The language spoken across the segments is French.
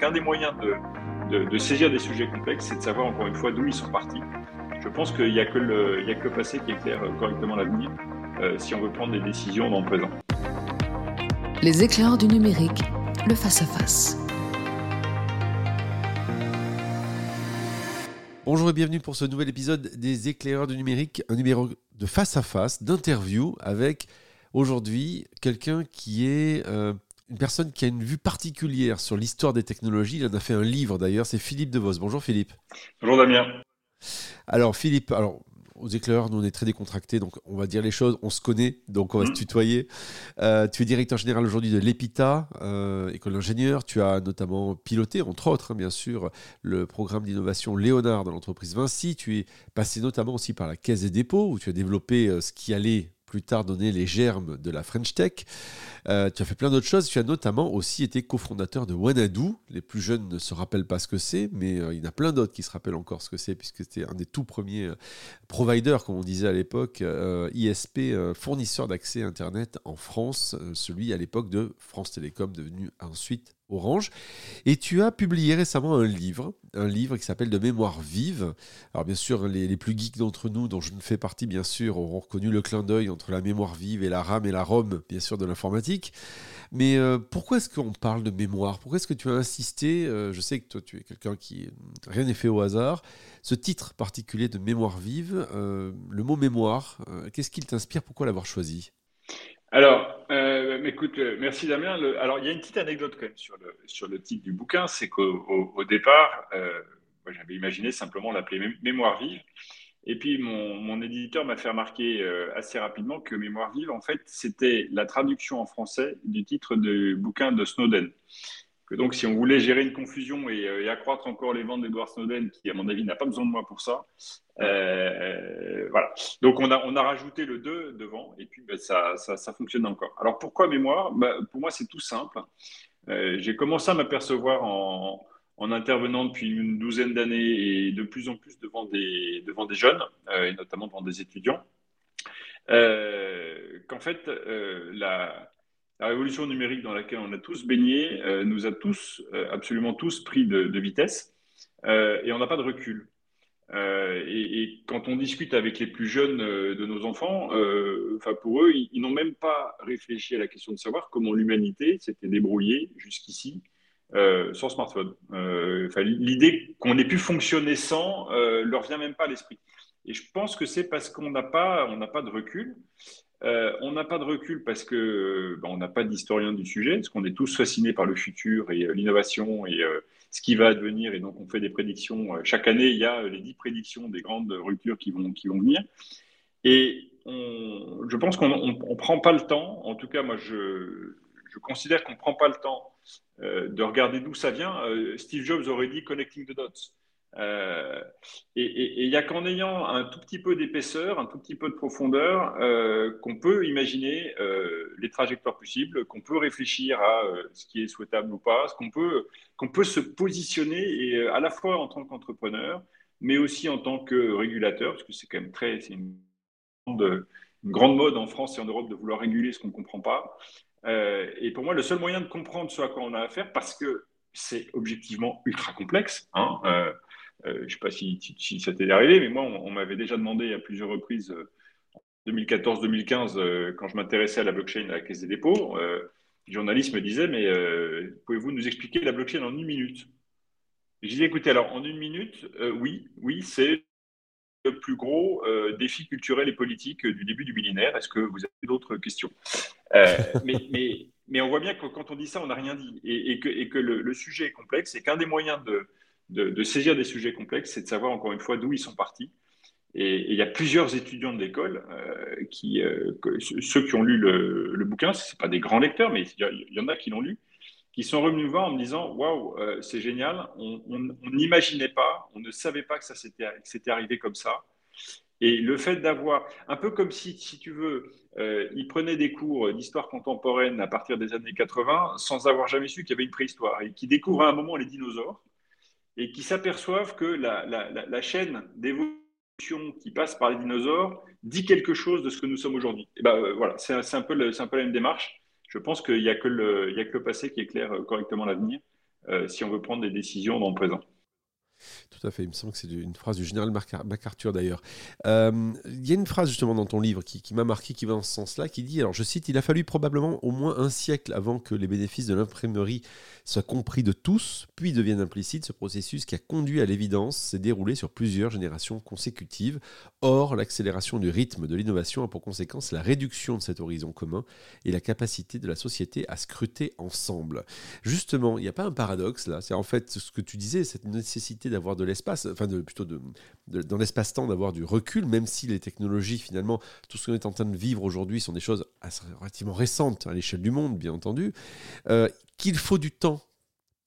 Qu'un des moyens de, saisir des sujets complexes, c'est de savoir encore une fois d'où ils sont partis. Je pense qu'il n'y a, que le, a que le passé qui éclaire correctement l'avenir euh, si on veut prendre des décisions dans le présent. Les éclairs du numérique, le face-à-face. Bonjour et bienvenue pour ce nouvel épisode des éclaireurs du numérique, un numéro de face à face, d'interview avec aujourd'hui quelqu'un qui est euh, une personne qui a une vue particulière sur l'histoire des technologies. Il en a fait un livre d'ailleurs, c'est Philippe Devos. Bonjour Philippe. Bonjour Damien. Alors Philippe, alors aux éclaireurs, nous on est très décontractés, donc on va dire les choses, on se connaît, donc on va se mm. tutoyer. Euh, tu es directeur général aujourd'hui de l'EPITA, euh, école d'ingénieur. Tu as notamment piloté, entre autres, hein, bien sûr, le programme d'innovation Léonard dans l'entreprise Vinci. Tu es passé notamment aussi par la Caisse des dépôts, où tu as développé euh, ce qui allait plus tard donner les germes de la French Tech. Euh, tu as fait plein d'autres choses. Tu as notamment aussi été cofondateur de Wanadu. Les plus jeunes ne se rappellent pas ce que c'est, mais euh, il y en a plein d'autres qui se rappellent encore ce que c'est, puisque c'était un des tout premiers euh, providers, comme on disait à l'époque, ISP, fournisseur d'accès Internet en France, celui à l'époque de France Télécom, devenu ensuite Orange. Et tu as publié récemment un livre, un livre qui s'appelle De mémoire vive. Alors bien sûr, les, plus geeks d'entre nous, dont je ne fais partie bien sûr, auront reconnu le clin d'œil entre la mémoire vive et la RAM et la ROM, bien sûr, de l'informatique. Mais euh, pourquoi est-ce qu'on parle de mémoire? Pourquoi est-ce que tu as insisté euh, Je sais que toi, tu es quelqu'un qui... Rien n'est fait au hasard. Ce titre particulier de mémoire vive, euh, le mot mémoire, qu'est-ce qui t'inspire? Pourquoi l'avoir choisi? Alors, euh, écoute, euh, merci Damien. alors, il y a une petite anecdote quand même sur le, sur le titre du bouquin, c'est qu'au au, départ, euh, j'avais imaginé simplement l'appeler Mémoire vive. Et puis, mon, mon éditeur m'a fait remarquer assez rapidement que Mémoire vive, en fait, c'était la traduction en français du titre du bouquin de Snowden que donc si on voulait gérer une confusion euh, et, accroître encore les ventes d'Edward Snowden, qui à mon avis n'a pas besoin de moi pour ça, euh, voilà. Donc on a, on a rajouté le 2 devant et puis ben, ça, ça, fonctionne encore. Alors pourquoi mémoire? Ben, Pour moi c'est tout simple. Euh, j'ai commencé à m'apercevoir en, en, intervenant depuis une douzaine d'années et de plus en plus devant des, devant des jeunes, et notamment devant des étudiants, qu'en fait la la révolution numérique dans laquelle on a tous baigné euh, nous a tous, euh, absolument tous, pris de, vitesse euh, et on n'a pas de recul. Et, quand on discute avec les plus jeunes de nos enfants, pour eux, ils, n'ont même pas réfléchi à la question de savoir comment l'humanité s'était débrouillée jusqu'ici sans smartphone. L'idée qu'on ait pu fonctionner sans leur vient même pas à l'esprit. Et je pense que c'est parce qu'on n'a pas, pas de recul. Euh, on n'a pas de recul parce que euh, ben, on n'a pas d'historien du sujet, parce qu'on est tous fascinés par le futur et euh, l'innovation et ce qui va advenir. Et donc, on fait des prédictions. chaque année, il y a les dix prédictions des grandes ruptures qui vont, qui vont venir. Et je pense qu'on ne prend pas le temps, en tout cas, moi, je, je considère qu'on ne prend pas le temps de regarder d'où ça vient. Steve Jobs aurait dit connecting the dots. Euh, et il n'y a qu'en ayant un tout petit peu d'épaisseur, un tout petit peu de profondeur, euh, qu'on peut imaginer euh, les trajectoires possibles, qu'on peut réfléchir à ce qui est souhaitable ou pas, qu'on peut, qu'on peut se positionner et, à la fois en tant qu'entrepreneur, mais aussi en tant que régulateur, parce que c'est quand même très, une, grande mode en France et en Europe de vouloir réguler ce qu'on ne comprend pas. et pour moi, le seul moyen de comprendre ce à quoi on a affaire, parce que c'est objectivement ultra complexe, hein, je ne sais pas si, ça t'est arrivé, mais moi, on, m'avait déjà demandé à plusieurs reprises, euh, en 2014-2015, euh, quand je m'intéressais à la blockchain à la Caisse des dépôts, les journalistes me disaient, mais pouvez-vous nous expliquer la blockchain en une minute? Je disais, écoutez, alors en une minute, oui, oui, c'est le plus gros défi culturel et politique du début du millénaire. Est-ce que vous avez d'autres questions? Mais, on voit bien que quand on dit ça, on n'a rien dit. Et, que, le, sujet est complexe et qu'un des moyens de, de, saisir des sujets complexes, c'est de savoir encore une fois d'où ils sont partis. Et, il y a plusieurs étudiants de l'école euh, qui, euh, ceux qui ont lu le, bouquin, ce pas des grands lecteurs, mais il y, en a qui l'ont lu, qui sont revenus voir en me disant Waouh, euh, c'est génial, on n'imaginait pas, on ne savait pas que ça s'était arrivé comme ça. Et le fait d'avoir, un peu comme si, si tu veux, ils prenaient des cours d'histoire contemporaine à partir des années 80 sans avoir jamais su qu'il y avait une préhistoire et qui découvrent à un moment les dinosaures et qui s'aperçoivent que la, chaîne d'évolution qui passe par les dinosaures dit quelque chose de ce que nous sommes aujourd'hui. Ben euh, c'est un, peu un peu la même démarche. Je pense qu'il n'y a, que le, a que le passé qui éclaire euh, correctement l'avenir. si on veut prendre des décisions dans le présent. Tout à fait. Il me semble que c'est une phrase du général MacArthur d'ailleurs. Euh, il y a une phrase justement dans ton livre qui, m'a marqué, qui va dans ce sens-là, qui dit, alors je cite, Il a fallu probablement au moins un siècle avant que les bénéfices de l'imprimerie soient compris de tous, puis deviennent implicites. Ce processus qui a conduit à l'évidence s'est déroulé sur plusieurs générations consécutives. Or, l'accélération du rythme de l'innovation a pour conséquence la réduction de cet horizon commun et la capacité de la société à scruter ensemble. Justement, il n'y a pas un paradoxe là C'est en fait ce que tu disais, cette nécessité d'avoir de l'espace, enfin de, plutôt de, dans l'espace-temps d'avoir du recul, même si les technologies, finalement, tout ce qu'on est en train de vivre aujourd'hui sont des choses relativement récentes à l'échelle du monde, bien entendu, euh, qu'il faut du temps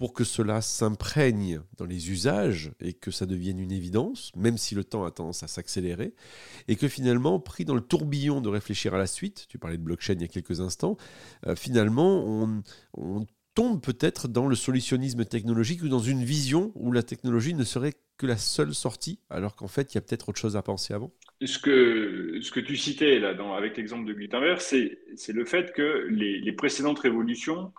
pour que cela s'imprègne dans les usages et que ça devienne une évidence, même si le temps a tendance à s'accélérer, et que finalement, pris dans le tourbillon de réfléchir à la suite, tu parlais de blockchain il y a quelques instants, euh, finalement, on, on tombe peut-être dans le solutionnisme technologique ou dans une vision où la technologie ne serait que la seule sortie, alors qu'en fait, il y a peut-être autre chose à penser avant Ce que, ce que tu citais là, avec l'exemple de Gutenberg, c'est le fait que les, précédentes révolutions,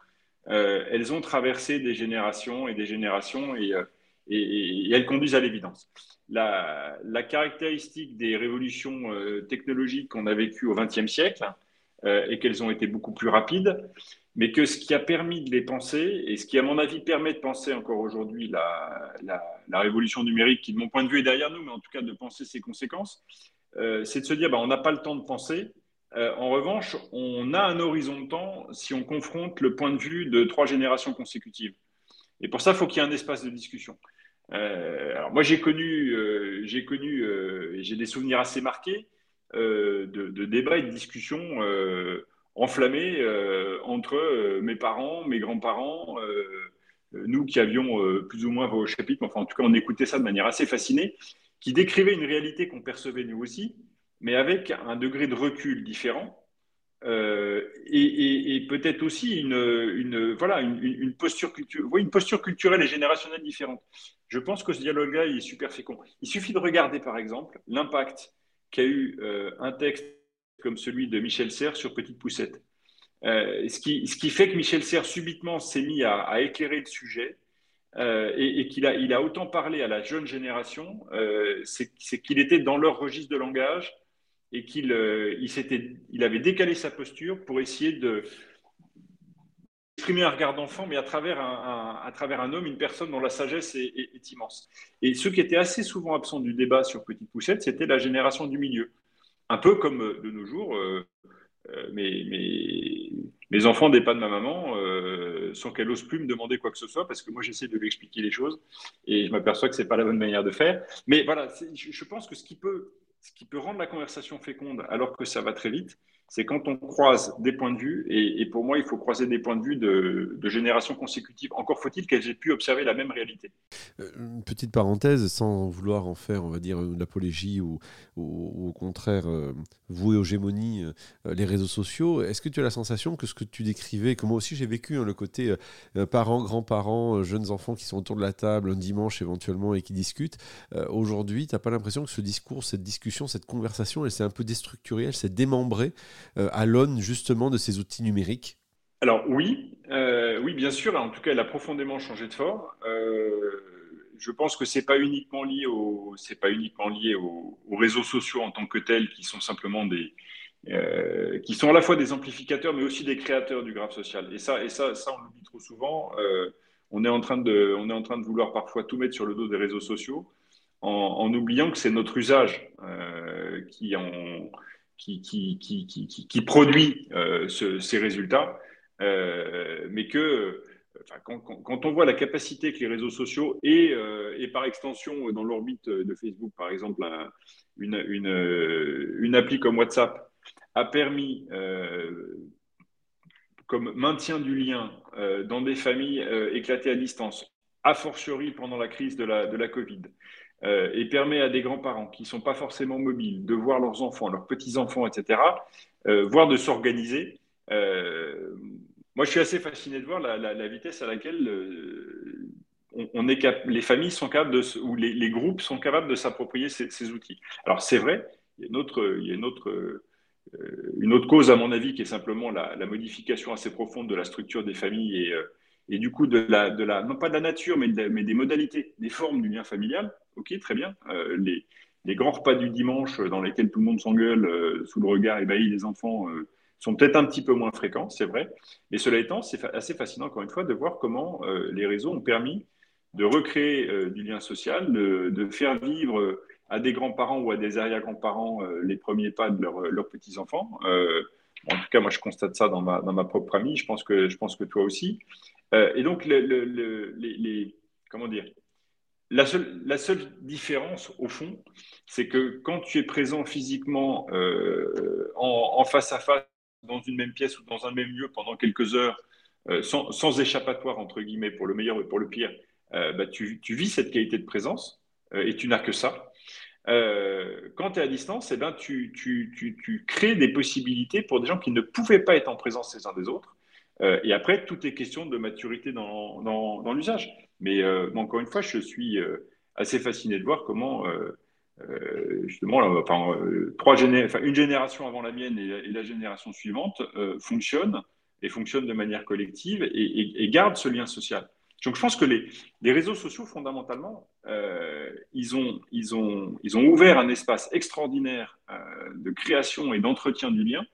euh, elles ont traversé des générations et des générations et, euh, et, elles conduisent à l'évidence. La, la, caractéristique des révolutions euh, technologiques qu'on a vécues au XXe siècle, et qu'elles ont été beaucoup plus rapides, mais que ce qui a permis de les penser, et ce qui, à mon avis, permet de penser encore aujourd'hui la, la, révolution numérique, qui, de mon point de vue, est derrière nous, mais en tout cas de penser ses conséquences, euh, c'est de se dire, bah, on n'a pas le temps de penser. Euh, en revanche, on a un horizon de temps si on confronte le point de vue de trois générations consécutives. Et pour ça, il faut qu'il y ait un espace de discussion. Euh, alors moi, j'ai connu, j'ai connu, j'ai des souvenirs assez marqués de, de, débats et de discussions enflammé euh, entre euh, mes parents, mes grands-parents, euh, nous qui avions plus ou moins vos chapitres, enfin en tout cas on écoutait ça de manière assez fascinée, qui décrivait une réalité qu'on percevait nous aussi, mais avec un degré de recul différent. et, peut-être aussi une, voilà, une, posture culturelle et générationnelle différente. Je pense que ce dialogue-là, est super fécond. Il suffit de regarder, par exemple, l'impact qu'a eu un texte comme celui de Michel Serres sur Petite Poussette. Euh, ce, qui, ce, qui, fait que Michel Serres subitement s'est mis à, éclairer le sujet euh, et, qu'il a, il a autant parlé à la jeune génération, euh, c'est qu'il était dans leur registre de langage et qu'il il, il avait décalé sa posture pour essayer de exprimer un regard d'enfant, mais à travers un, à travers un homme, une personne dont la sagesse est, est, immense. Et ce qui était assez souvent absent du débat sur Petite Poussette, c'était la génération du milieu. Un peu comme euh, de nos jours, euh, euh, mes, mes, enfants pas de ma maman, sans qu'elle ose plus me demander quoi que ce soit, parce que moi j'essaie de lui expliquer les choses et je m'aperçois que ce n'est pas la bonne manière de faire. Mais voilà, je, pense que ce qui peut rendre la conversation féconde alors que ça va très vite, c'est quand on croise des points de vue, et, pour moi, il faut croiser des points de vue de, générations consécutives. Encore faut-il qu'elles aient pu observer la même réalité. Euh, une petite parenthèse, sans vouloir en faire, on va dire, une apologie ou, au contraire euh, vouer aux gémonies euh, les réseaux sociaux, est-ce que tu as la sensation que ce que tu décrivais, que moi aussi j'ai vécu, hein, le côté parents, grands-parents, jeunes enfants qui sont autour de la table un dimanche éventuellement et qui discutent, aujourd'hui, tu n'as pas l'impression que ce discours, cette discussion, cette conversation, elle s'est un peu déstructurée, elle s'est démembrée à l'aune justement de ces outils numériques Alors oui, euh, oui bien sûr. En tout cas, elle a profondément changé de forme. Euh, je pense que c'est pas uniquement lié au, c'est pas uniquement lié aux, réseaux sociaux en tant que tels, qui sont simplement des, qui sont à la fois des amplificateurs, mais aussi des créateurs du graphe social. Et ça, et ça, ça on l'oublie trop souvent. on est en train de, on est en train de vouloir parfois tout mettre sur le dos des réseaux sociaux, en oubliant que c'est notre usage qui en qui, produit euh, ces résultats, euh, mais que quand, on voit la capacité que les réseaux sociaux et, euh, par extension dans l'orbite de Facebook, par exemple, une, appli comme WhatsApp a permis, comme maintien du lien dans des familles éclatées à distance, a fortiori pendant la crise de la Covid, euh, et permet à des grands-parents qui ne sont pas forcément mobiles de voir leurs enfants, leurs petits-enfants, etc., euh, voire de s'organiser. Euh, moi, je suis assez fasciné de voir la, vitesse à laquelle on, est les familles sont capables de, ou les, groupes sont capables de s'approprier ces, outils. Alors, c'est vrai, il y a une autre, cause, à mon avis, qui est simplement la, modification assez profonde de la structure des familles et et du coup de la, de la, non pas de la nature, mais, mais des modalités, des formes du lien familial. Ok, très bien. Euh, les, les, grands repas du dimanche dans lesquels tout le monde s'engueule euh, sous le regard ébahi des enfants euh, sont peut-être un petit peu moins fréquents, c'est vrai. Mais cela étant, c'est assez fascinant, encore une fois, de voir comment les réseaux ont permis de recréer du lien social, de, faire vivre à des grands-parents ou à des arrière-grands-parents les premiers pas de leurs petits-enfants. en tout cas, moi, je constate ça dans ma, dans ma propre famille. Je pense que, je pense que toi aussi. Euh, et donc, les, comment dire? La seule, la seule, différence, au fond, c'est que quand tu es présent physiquement euh, en, face à face, dans une même pièce ou dans un même lieu pendant quelques heures, euh, sans, échappatoire, entre guillemets, pour le meilleur et pour le pire, bah, tu, vis cette qualité de présence et tu n'as que ça. quand tu es à distance, eh ben, tu, tu, tu, crées des possibilités pour des gens qui ne pouvaient pas être en présence les uns des autres. Euh, et après, tout est question de maturité dans, dans, l'usage. Mais euh, encore une fois, je suis euh, assez fasciné de voir comment, justement, enfin, trois enfin, une génération avant la mienne et, la génération suivante fonctionnent et fonctionnent de manière collective et, et, gardent ce lien social. Donc, je pense que les, les réseaux sociaux, fondamentalement, ils, ont, ils, ont, ils ont ouvert un espace extraordinaire de création et d'entretien du lien.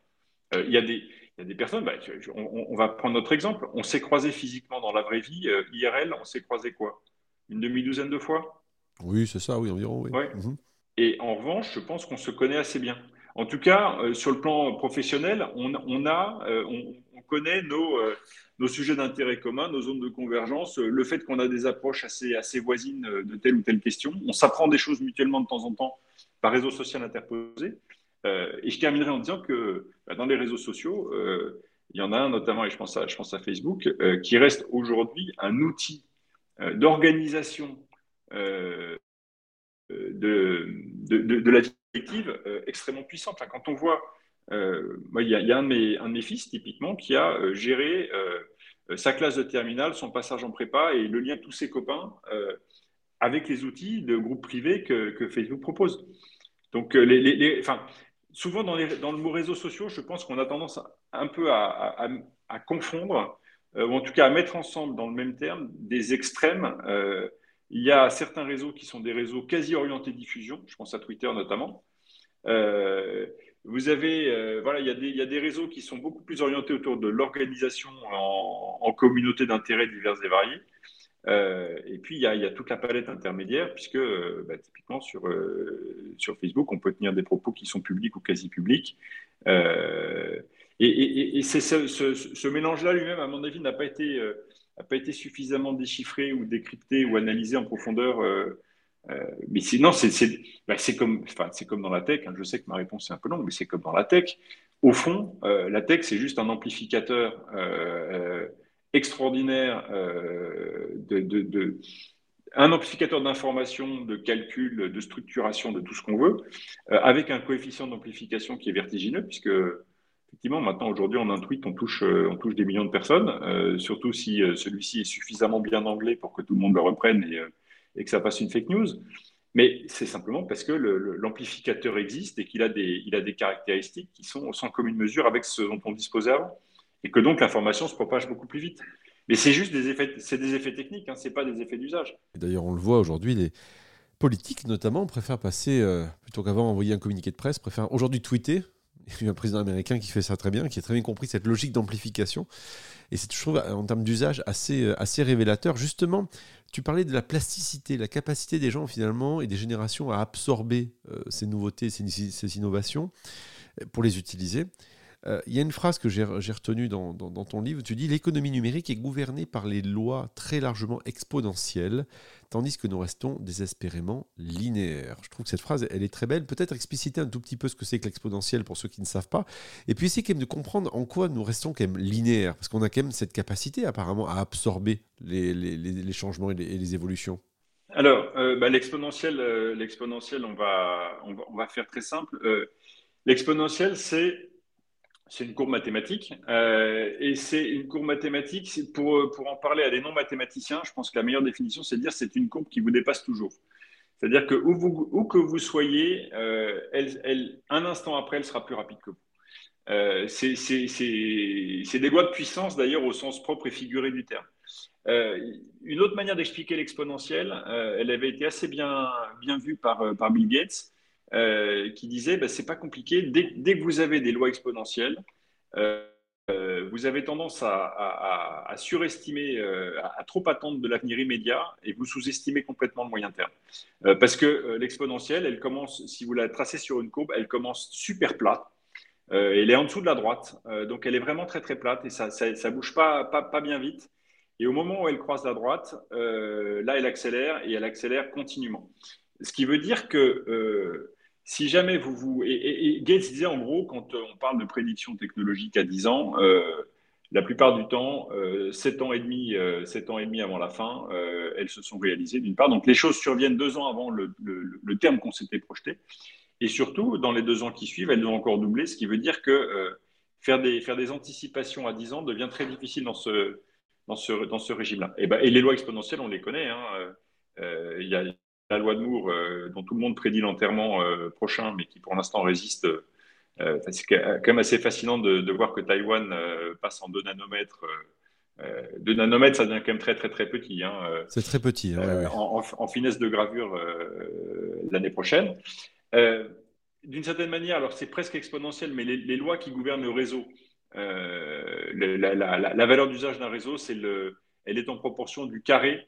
il y a des il y a des personnes, bah, on, va prendre notre exemple, on s'est croisé physiquement dans la vraie vie, euh, IRL, on s'est croisé quoi? Une demi-douzaine de fois? Oui, c'est ça, oui, environ. Oui. Mhm. Et en revanche, je pense qu'on se connaît assez bien. En tout cas, euh, sur le plan professionnel, on, a, euh, on, connaît nos, nos sujets d'intérêt commun, nos zones de convergence, le fait qu'on a des approches assez, assez voisines de telle ou telle question. On s'apprend des choses mutuellement de temps en temps par réseau social interposé. Euh, et je terminerai en disant que bah, dans les réseaux sociaux, euh, il y en a un notamment, et je pense à, Facebook, euh, qui reste aujourd'hui un outil d'organisation de, de, de, la vie collective extrêmement puissante. Enfin, quand on voit, moi, il y a, un, de mes, de fils typiquement qui a géré sa classe de terminale, son passage en prépa et le lien de tous ses copains avec les outils de groupe privé que, Facebook propose. Donc, les, les, souvent dans, le mot réseaux sociaux, je pense qu'on a tendance un peu à, confondre, euh, ou en tout cas à mettre ensemble dans le même terme des extrêmes. Euh, il y a certains réseaux qui sont des réseaux quasi orientés diffusion, je pense à Twitter notamment. Euh, vous avez, voilà, il y, a des, réseaux qui sont beaucoup plus orientés autour de l'organisation en, en communautés d'intérêts diverses et variées. Euh, et puis, il y, a, toute la palette intermédiaire, puisque euh, bah, typiquement sur, euh, sur Facebook, on peut tenir des propos qui sont publics ou quasi publics. et, c'est ce, mélange-là lui-même, à mon avis, n'a pas, été, pas été suffisamment déchiffré ou décrypté ou analysé en profondeur. mais sinon, bah, c'est comme, comme dans la tech. Hein. je sais que ma réponse est un peu longue, mais c'est comme dans la tech. Au fond, la tech, c'est juste un amplificateur extraordinaire euh, de, un amplificateur d'information, de calcul, de structuration, de tout ce qu'on veut, euh, avec un coefficient d'amplification qui est vertigineux, puisque effectivement, maintenant, aujourd'hui, en un tweet, on touche, euh, des millions de personnes, surtout si celui-ci est suffisamment bien anglais pour que tout le monde le reprenne et, que ça fasse une fake news. Mais c'est simplement parce que l'amplificateur existe et qu'il a, des, a des caractéristiques qui sont sans commune mesure avec ce dont on disposait avant et que donc l'information se propage beaucoup plus vite. Mais c'est juste des effets, c'est des effets techniques, hein, c'est pas des effets d'usage. D'ailleurs, on le voit aujourd'hui, les politiques notamment préfèrent passer, euh, plutôt qu'avant envoyer un communiqué de presse, préfèrent aujourd'hui tweeter. Il y a un président américain qui fait ça très bien, qui a très bien compris cette logique d'amplification. Et c'est, je trouve, en termes d'usage, assez, euh, assez révélateur. Justement, tu parlais de la plasticité, la capacité des gens finalement et des générations à absorber euh, ces nouveautés, ces, ces, innovations pour les utiliser. Euh, il y a une phrase que j'ai retenue dans, ton livre. Tu dis l'économie numérique est gouvernée par les lois très largement exponentielles, tandis que nous restons désespérément linéaires. Je trouve que cette phrase, elle est très belle. Peut-être expliciter un tout petit peu ce que c'est que l'exponentiel pour ceux qui ne savent pas, et puis essayer quand même de comprendre en quoi nous restons quand même linéaires, parce qu'on a quand même cette capacité apparemment à absorber les, changements et les, évolutions. Alors, euh, bah, euh, on va, on va, faire très simple. l'exponentiel, c'est c'est une courbe mathématique. Euh, et c'est une courbe mathématique, pour, pour en parler à des non-mathématiciens, je pense que la meilleure définition, c'est de dire que c'est une courbe qui vous dépasse toujours. C'est-à-dire que où, vous, où, que vous soyez, euh, elle, un instant après, elle sera plus rapide que vous. Euh, c'est des lois de puissance, d'ailleurs, au sens propre et figuré du terme. une autre manière d'expliquer l'exponentiel, elle avait été assez bien, bien vue par, par Bill Gates, qui disait bah, c'est pas compliqué, dès, dès, que vous avez des lois exponentielles, euh, vous avez tendance à, surestimer, euh, à, trop attendre de l'avenir immédiat et vous sous-estimez complètement le moyen terme. Euh, parce que l'exponentielle, elle commence, si vous la tracez sur une courbe, elle commence super plate. elle est en dessous de la droite, donc elle est vraiment très très plate et ça ne bouge pas, pas, bien vite. Et au moment où elle croise la droite, là elle accélère et elle accélère continuellement. Ce qui veut dire que si jamais vous vous. Et, Gates disait en gros, quand euh, on parle de prédiction technologique à 10 ans, euh, la plupart du temps, euh, 7 ans et demi, euh, ans et demi avant la fin, elles se sont réalisées d'une part. Donc les choses surviennent deux ans avant le, terme qu'on s'était projeté. Et surtout, dans les deux ans qui suivent, elles ont encore doublé, ce qui veut dire que faire, des, faire des anticipations à 10 ans devient très difficile dans ce, dans ce, dans ce régime-là. Et, ben, et, les lois exponentielles, on les connaît. Hein. Il y la loi de Moore, euh, dont tout le monde prédit l'enterrement euh, prochain, mais qui pour l'instant résiste. Euh, c'est quand même assez fascinant de, voir que Taïwan passe en 2 nanomètres. 2 nanomètres, ça devient quand même très très très petit. Hein, c'est très petit. En, finesse de gravure l'année prochaine. D'une certaine manière, alors c'est presque exponentiel, mais les, lois qui gouvernent le réseau, la, la, valeur d'usage d'un réseau, c'est le, elle est en proportion du carré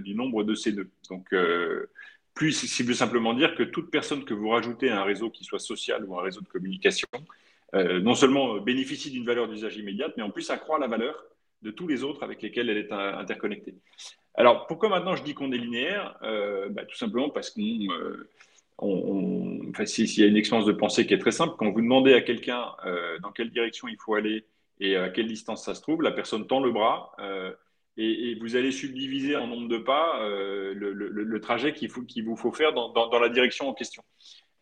du nombre de ces nœuds. Donc, euh, plus, si veut simplement dire que toute personne que vous rajoutez à un réseau qui soit social ou un réseau de communication, euh, non seulement bénéficie d'une valeur d'usage immédiate, mais en plus accroît la valeur de tous les autres avec lesquels elle est interconnectée. Alors, pourquoi maintenant je dis qu'on est linéaire? Bah, Tout simplement parce qu'on... On, enfin, s'il y a une expérience de pensée qui est très simple, quand vous demandez à quelqu'un dans quelle direction il faut aller et à quelle distance ça se trouve, la personne tend le bras, et, vous allez subdiviser en nombre de pas euh, le, trajet qu'il vous faut faire dans, la direction en question.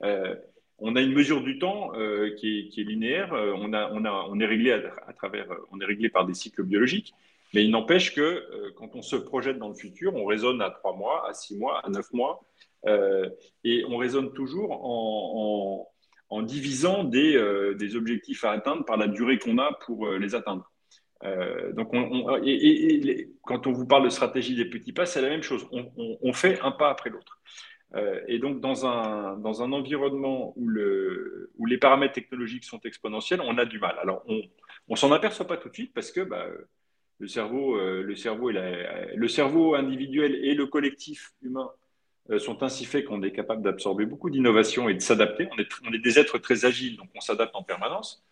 Euh, on a une mesure du temps euh, qui, est, linéaire. On, est réglé à, travers, on est réglé par des cycles biologiques, mais il n'empêche que quand on se projette dans le futur, on raisonne à trois mois, à six mois, à neuf mois, et on raisonne toujours en, divisant des, objectifs à atteindre par la durée qu'on a pour les atteindre. Euh, donc, on, et, quand on vous parle de stratégie des petits pas, c'est la même chose. On, fait un pas après l'autre. Euh, et donc, dans un, dans un environnement où, le, où les paramètres technologiques sont exponentiels, on a du mal. Alors, on ne s'en aperçoit pas tout de suite parce que bah, le, cerveau, euh, le, cerveau individuel et le collectif humain sont ainsi faits qu'on est capable d'absorber beaucoup d'innovation et de s'adapter. On est des êtres très agiles, donc on s'adapte en permanence.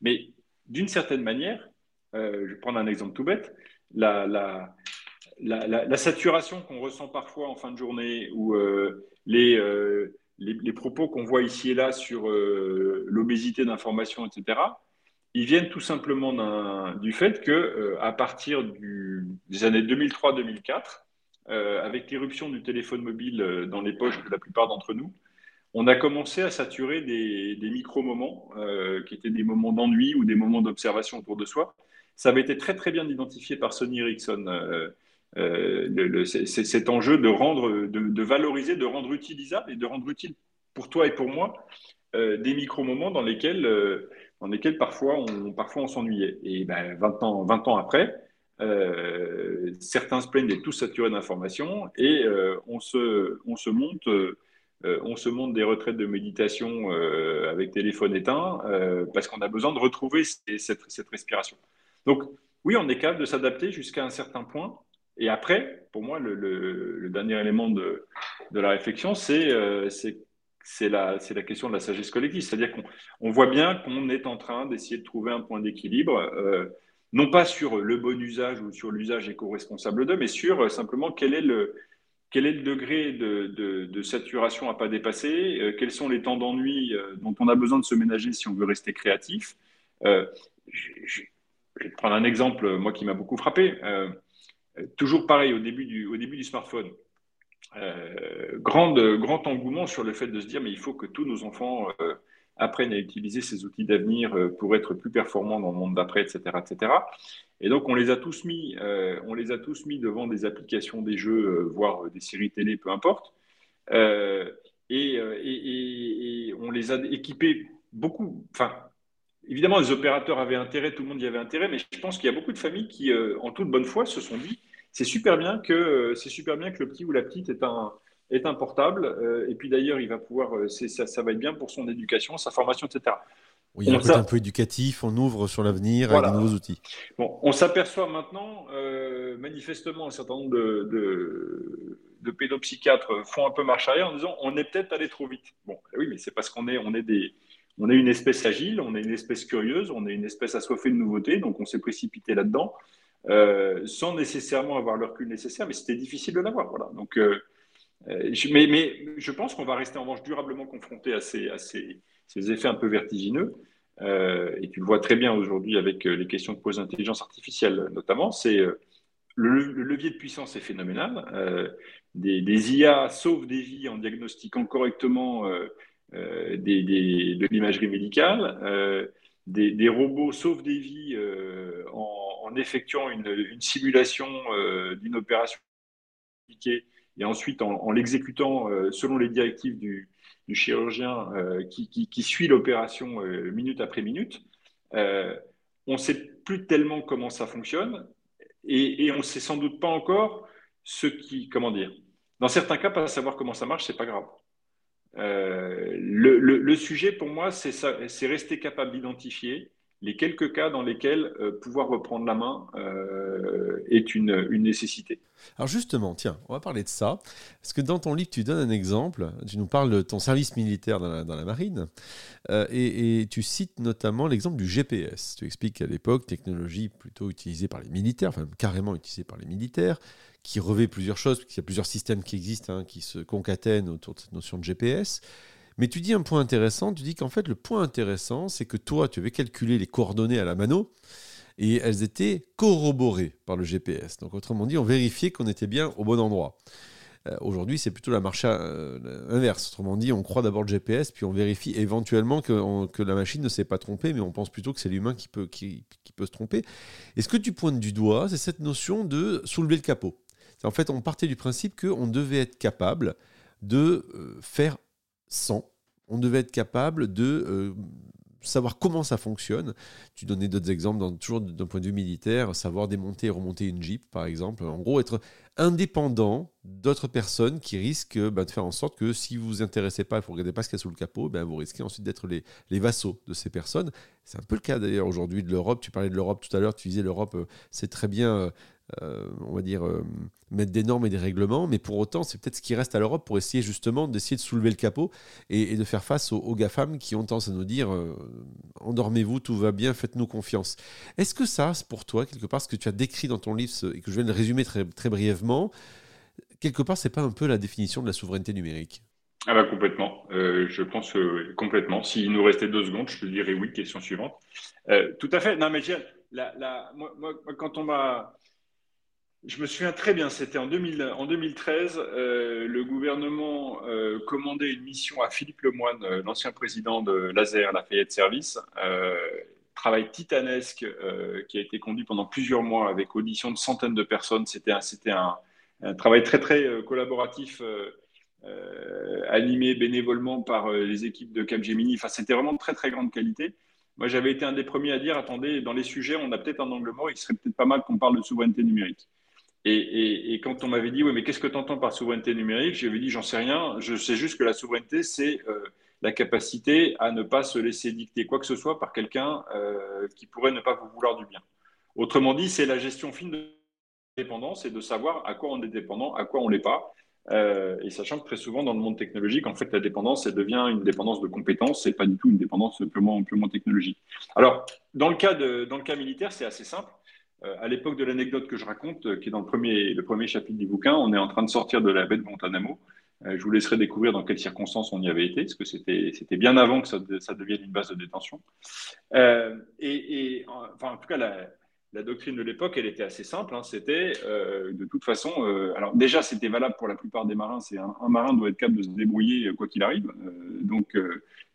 Mais d'une certaine manière, euh, je vais prendre un exemple tout bête. La, saturation qu'on ressent parfois en fin de journée ou euh, euh, les, propos qu'on voit ici et là sur l'obésité d'information, etc., ils viennent tout simplement du fait que à partir des années 2003-2004, avec l'éruption du téléphone mobile dans les poches de la plupart d'entre nous, on a commencé à saturer des micro-moments qui étaient des moments d'ennui ou des moments d'observation autour de soi, ça avait été très très bien identifié par Sony Ericsson. Euh, euh, cet enjeu de rendre, de, valoriser, de rendre utilisable et de rendre utile pour toi et pour moi euh, des micro-moments dans lesquels, dans lesquels parfois on, parfois on s'ennuyait. Et ben, 20, ans, 20 ans après, certains se plaignent d'être tous saturés d'informations et on, se, on, se monte, on se monte des retraites de méditation avec téléphone éteint parce qu'on a besoin de retrouver cette, cette respiration. Donc, oui, on est capable de s'adapter jusqu'à un certain point. Et après, pour moi, le, dernier élément de, la réflexion, euh, c'est la, question de la sagesse collective. C'est-à-dire qu'on voit bien qu'on est en train d'essayer de trouver un point d'équilibre, euh, non pas sur le bon usage ou sur l'usage éco-responsable d'eux, mais sur euh, simplement quel est le, degré de, saturation à pas dépasser, quels sont les temps d'ennui dont on a besoin de se ménager si on veut rester créatif. Vais prendre un exemple, moi, qui m'a beaucoup frappé. Euh, toujours pareil, au début du, au début du smartphone, euh, grande, grand engouement sur le fait de se dire, mais il faut que tous nos enfants euh, apprennent à utiliser ces outils d'avenir pour être plus performants dans le monde d'après, etc., etc. Et donc, on les a tous mis, on les a tous mis devant des applications, des jeux, voire des séries télé, peu importe. Et, et, et, on les a équipés beaucoup, enfin, Évidemment, les opérateurs avaient intérêt, tout le monde y avait intérêt, mais je pense qu'il y a beaucoup de familles qui, euh, en toute bonne foi, se sont dit c'est super bien que c'est super bien que le petit ou la petite est un est un portable. et puis d'ailleurs, il va pouvoir, ça, ça va être bien pour son éducation, sa formation, etc. il y a un côté un peu éducatif, on ouvre sur l'avenir avec de nouveaux outils. Bon, on s'aperçoit maintenant, manifestement, un certain nombre de, de, pédopsychiatres font un peu marche arrière en disant on est peut-être allé trop vite. Bon, oui, mais c'est parce qu'on est, on est des, on est une espèce agile, on est une espèce curieuse, on est une espèce assoiffée de nouveautés, donc on s'est précipité là-dedans, euh, sans nécessairement avoir le recul nécessaire, mais c'était difficile de l'avoir. Voilà. Donc, euh, euh, mais, mais, je pense qu'on va rester en revanche durablement confronté à ces, à ces, ces, effets un peu vertigineux. et tu le vois très bien aujourd'hui avec les questions que pose l'intelligence artificielle, notamment. C'est le, levier de puissance est phénoménal. Des, des, IA sauvent des vies en diagnostiquant correctement euh, de l'imagerie médicale. Euh, des, robots sauvent des vies euh, en, effectuant une, simulation d'une opération et ensuite en, l'exécutant selon les directives du, chirurgien qui, suit l'opération minute après minute. on ne sait plus tellement comment ça fonctionne et, et on ne sait sans doute pas encore ce qui, comment dire, dans certains cas, pas savoir comment ça marche, c'est pas grave. Euh, le, sujet pour moi, c'est rester capable d'identifier les quelques cas dans lesquels euh, pouvoir reprendre la main euh, est une, nécessité. Alors justement, tiens, on va parler de ça, parce que dans ton livre, tu donnes un exemple, tu nous parles de ton service militaire dans la, marine, et, et, tu cites notamment l'exemple du GPS. Tu expliques qu'à l'époque, technologie plutôt utilisée par les militaires, enfin carrément utilisée par les militaires, qui revêt plusieurs choses, parce qu'il y a plusieurs systèmes qui existent, hein, qui se concatènent autour de cette notion de GPS. Mais tu dis un point intéressant, tu dis qu'en fait le point intéressant, c'est que toi, tu avais calculé les coordonnées à la mano, et elles étaient corroborées par le GPS. Donc autrement dit, on vérifiait qu'on était bien au bon endroit. Euh, aujourd'hui, c'est plutôt la marche euh, inverse. Autrement dit, on croit d'abord le GPS, puis on vérifie éventuellement que, la machine ne s'est pas trompée, mais on pense plutôt que c'est l'humain qui peut, qui peut se tromper. Et ce que tu pointes du doigt, c'est cette notion de soulever le capot? En fait, on partait du principe qu'on devait être capable de euh, faire sans. On devait être capable de euh, savoir comment ça fonctionne. Tu donnais d'autres exemples, toujours d'un point de vue militaire, savoir démonter et remonter une Jeep, par exemple. En gros, être indépendant d'autres personnes qui risquent bah, de faire en sorte que si vous vous intéressez pas, vous ne regardez pas ce qu'il y a sous le capot, ben, vous risquez ensuite d'être les, les, vassaux de ces personnes. C'est un peu le cas d'ailleurs aujourd'hui de l'Europe. Tu parlais de l'Europe tout à l'heure, tu disais l'Europe, euh, c'est très bien euh, on va dire, euh, mettre des normes et des règlements, mais pour autant, c'est peut-être ce qui reste à l'Europe pour essayer justement d'essayer de soulever le capot et, de faire face aux, GAFAM qui ont tendance à nous dire euh, endormez-vous, tout va bien, faites-nous confiance. Est-ce que ça, pour toi, quelque part, ce que tu as décrit dans ton livre et que je vais le résumer très, très brièvement, quelque part, c'est pas un peu la définition de la souveraineté numérique? Ah bah complètement. je pense que complètement. S'il nous restait deux secondes, je te dirais oui. Question suivante. tout à fait. Non, mais la, moi, quand on m'a je me souviens très bien, c'était en, 2013, euh, le gouvernement euh, commandait une mission à Philippe Lemoine, euh, l'ancien président de Laser Lafayette Service, travail titanesque qui a été conduit pendant plusieurs mois avec audition de centaines de personnes. C'était un, un, travail très très collaboratif, animé bénévolement par les équipes de Capgemini. Enfin, c'était vraiment de très très grande qualité. Moi, j'avais été un des premiers à dire, attendez, dans les sujets, on a peut-être un angle mort, il serait peut-être pas mal qu'on parle de souveraineté numérique. Et, quand on m'avait dit, oui, mais qu'est-ce que tu entends par souveraineté numérique J'avais dit, j'en sais rien. Je sais juste que la souveraineté, c'est euh, la capacité à ne pas se laisser dicter quoi que ce soit par quelqu'un euh, qui pourrait ne pas vous vouloir du bien. Autrement dit, c'est la gestion fine de la dépendance et de savoir à quoi on est dépendant, à quoi on l'est pas. Euh, et sachant que très souvent, dans le monde technologique, en fait, la dépendance, elle devient une dépendance de compétences et pas du tout une dépendance purement, purement technologique. Alors, dans le cas, de, dans le cas militaire, c'est assez simple. Euh, à l'époque de l'anecdote que je raconte, euh, qui est dans le premier, le premier chapitre du bouquin, on est en train de sortir de la baie de Guantanamo. Euh, je vous laisserai découvrir dans quelles circonstances on y avait été, parce que c'était bien avant que ça, devienne une base de détention. et, enfin, en tout cas, la, la doctrine de l'époque, elle était assez simple. Hein. C'était euh, de toute façon, euh, alors déjà, c'était valable pour la plupart des marins. C'est un, marin doit être capable de se débrouiller euh, quoi qu'il arrive, donc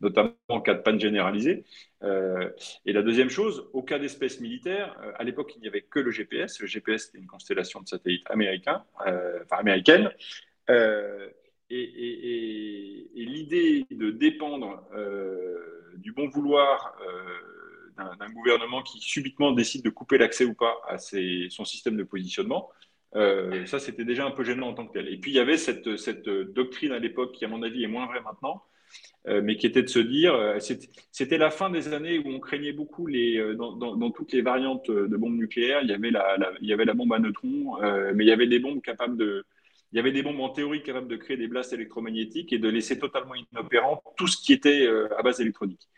notamment en cas de panne généralisée. et la deuxième chose, au cas d'espèces militaires, à l'époque, il n'y avait que le GPS. Le GPS était une constellation de satellites américains, enfin américaine. et, et l'idée de dépendre du bon vouloir d'un gouvernement qui subitement décide de couper l'accès ou pas à son système de positionnement, ça, c'était déjà un peu gênant en tant que tel. Et puis, il y avait cette, cette doctrine à l'époque qui, à mon avis, est moins vraie maintenant, mais qui était de se dire, c'était la fin des années où on craignait beaucoup les, dans, dans, toutes les variantes de bombes nucléaires, il y avait la, il y avait la bombe à neutrons, mais il y avait des bombes capables de, il y avait des bombes en théorie capables de créer des blasts électromagnétiques et de laisser totalement inopérant tout ce qui était à base électronique.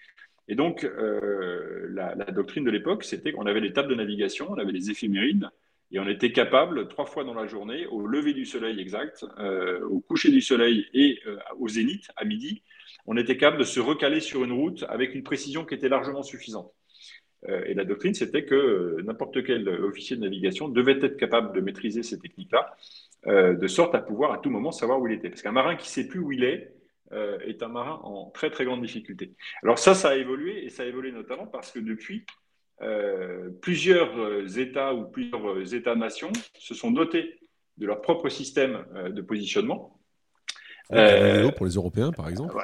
Et donc, euh, la, doctrine de l'époque, c'était qu'on avait les tables de navigation, on avait les éphémérides, et on était capable, trois fois dans la journée, au lever du soleil exact, euh, au coucher du soleil et euh, au zénith, à midi, on était capable de se recaler sur une route avec une précision qui était largement suffisante. et la doctrine, c'était que n'importe quel officier de navigation devait être capable de maîtriser ces techniques-là, de sorte à pouvoir à tout moment savoir où il était. Parce qu'un marin qui ne sait plus où il est, euh, est un marin en très très grande difficulté. Alors ça, ça a évolué et ça a évolué notamment parce que depuis, euh, plusieurs euh, États ou plusieurs États-nations se sont dotés de leur propre système de positionnement. Pour les Européens, par exemple.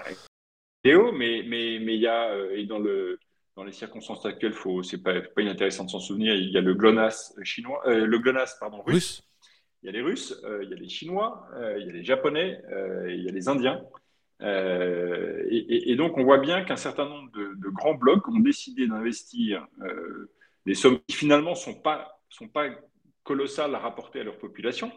Léo, mais mais mais il y a et dans le dans les circonstances actuelles, faut c'est pas pas inintéressant de s'en souvenir. Il y a le GLONASS chinois, le GLONASS pardon russe. Il y a les Russes, il y a les Chinois, il y a les Japonais, il y a les Indiens. Euh, et, donc, on voit bien qu'un certain nombre de, grands blocs ont décidé d'investir euh, des sommes qui finalement ne sont pas, colossales à rapporter à leur population,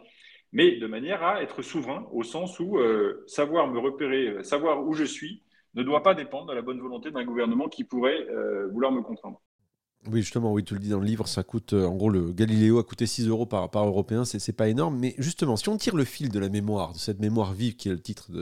mais de manière à être souverain, au sens où euh, savoir me repérer, savoir où je suis, ne doit pas dépendre de la bonne volonté d'un gouvernement qui pourrait vouloir me contraindre. Oui, justement, oui, tu le dis dans le livre, ça coûte, euh, en gros, le Galiléo a coûté 6 euros par, par européen, c'est pas énorme, mais justement, si on tire le fil de la mémoire, de cette mémoire vive qui est le titre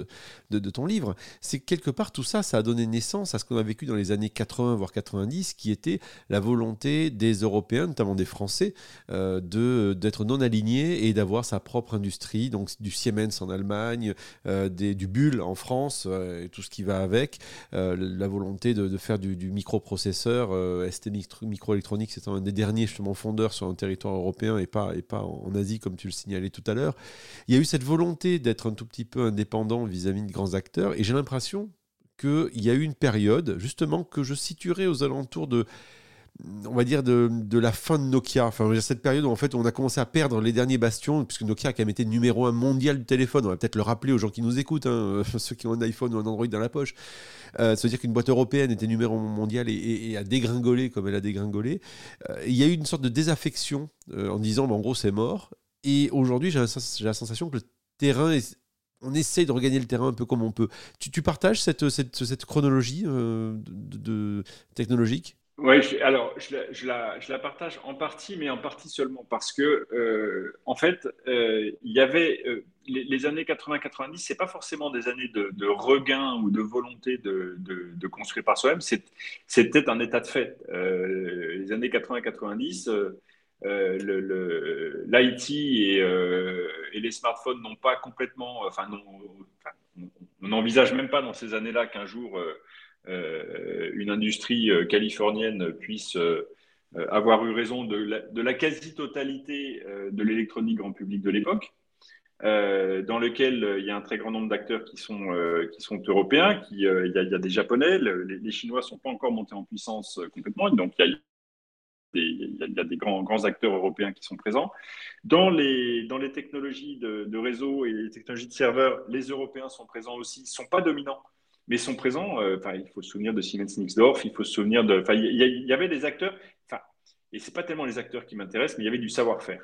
de, ton livre, c'est quelque part tout ça, ça a donné naissance à ce qu'on a vécu dans les années 80, voire 90, qui était la volonté des Européens, notamment des Français, euh, de d'être non alignés et d'avoir sa propre industrie, donc du Siemens en Allemagne, euh, du Bull en France, et tout ce qui va avec, la volonté de, faire du, du microprocesseur ST microélectronique, c'est un des derniers justement fondeurs sur un territoire européen et pas, et pas en Asie, comme tu le signalais tout à l'heure. Il y a eu cette volonté d'être un tout petit peu indépendant vis-à-vis de grands acteurs, et j'ai l'impression qu'il y a eu une période, justement, que je situerais aux alentours de on va dire, de, la fin de Nokia. Cette période où en fait on a commencé à perdre les derniers bastions, puisque Nokia a quand même été numéro un mondial du téléphone. On va peut-être le rappeler aux gens qui nous écoutent, hein, ceux qui ont un iPhone ou un Android dans la poche. Euh, veut dire qu'une boîte européenne était numéro un mondial et, a dégringolé comme elle a dégringolé. Euh, il y a eu une sorte de désaffection euh, en disant, bah, en gros, c'est mort. Et aujourd'hui, j'ai la, sensation que le terrain on essaye de regagner le terrain un peu comme on peut. Tu, partages cette, chronologie de, technologique? Oui, alors je la, partage en partie, mais en partie seulement parce que, euh, en fait, euh, il y avait euh, les, années 80-90, c'est pas forcément des années de, regain ou de volonté de, construire par soi-même, peut-être un état de fait. les années 80-90, l'IT et, les smartphones n'ont pas complètement, enfin, on n'envisage même pas dans ces années-là qu'un jour une industrie euh, californienne puisse euh, avoir eu raison de la, quasi-totalité de l'électronique grand public de l'époque. dans lequel il y a un très grand nombre d'acteurs qui sont, qui sont européens, qui, il, y a, des Japonais, les, Chinois ne sont pas encore montés en puissance complètement, donc il y a des, il y a des grands, grands, acteurs européens qui sont présents. Dans les, dans les technologies de, de réseau et les technologies de serveurs, les Européens sont présents aussi, ne sont pas dominants, mais sont présents. Euh, il faut se souvenir de Siemens Nixdorf, il faut se souvenir de. il y, avait des acteurs. Enfin, et c'est pas tellement les acteurs qui m'intéressent, mais il y avait du savoir-faire.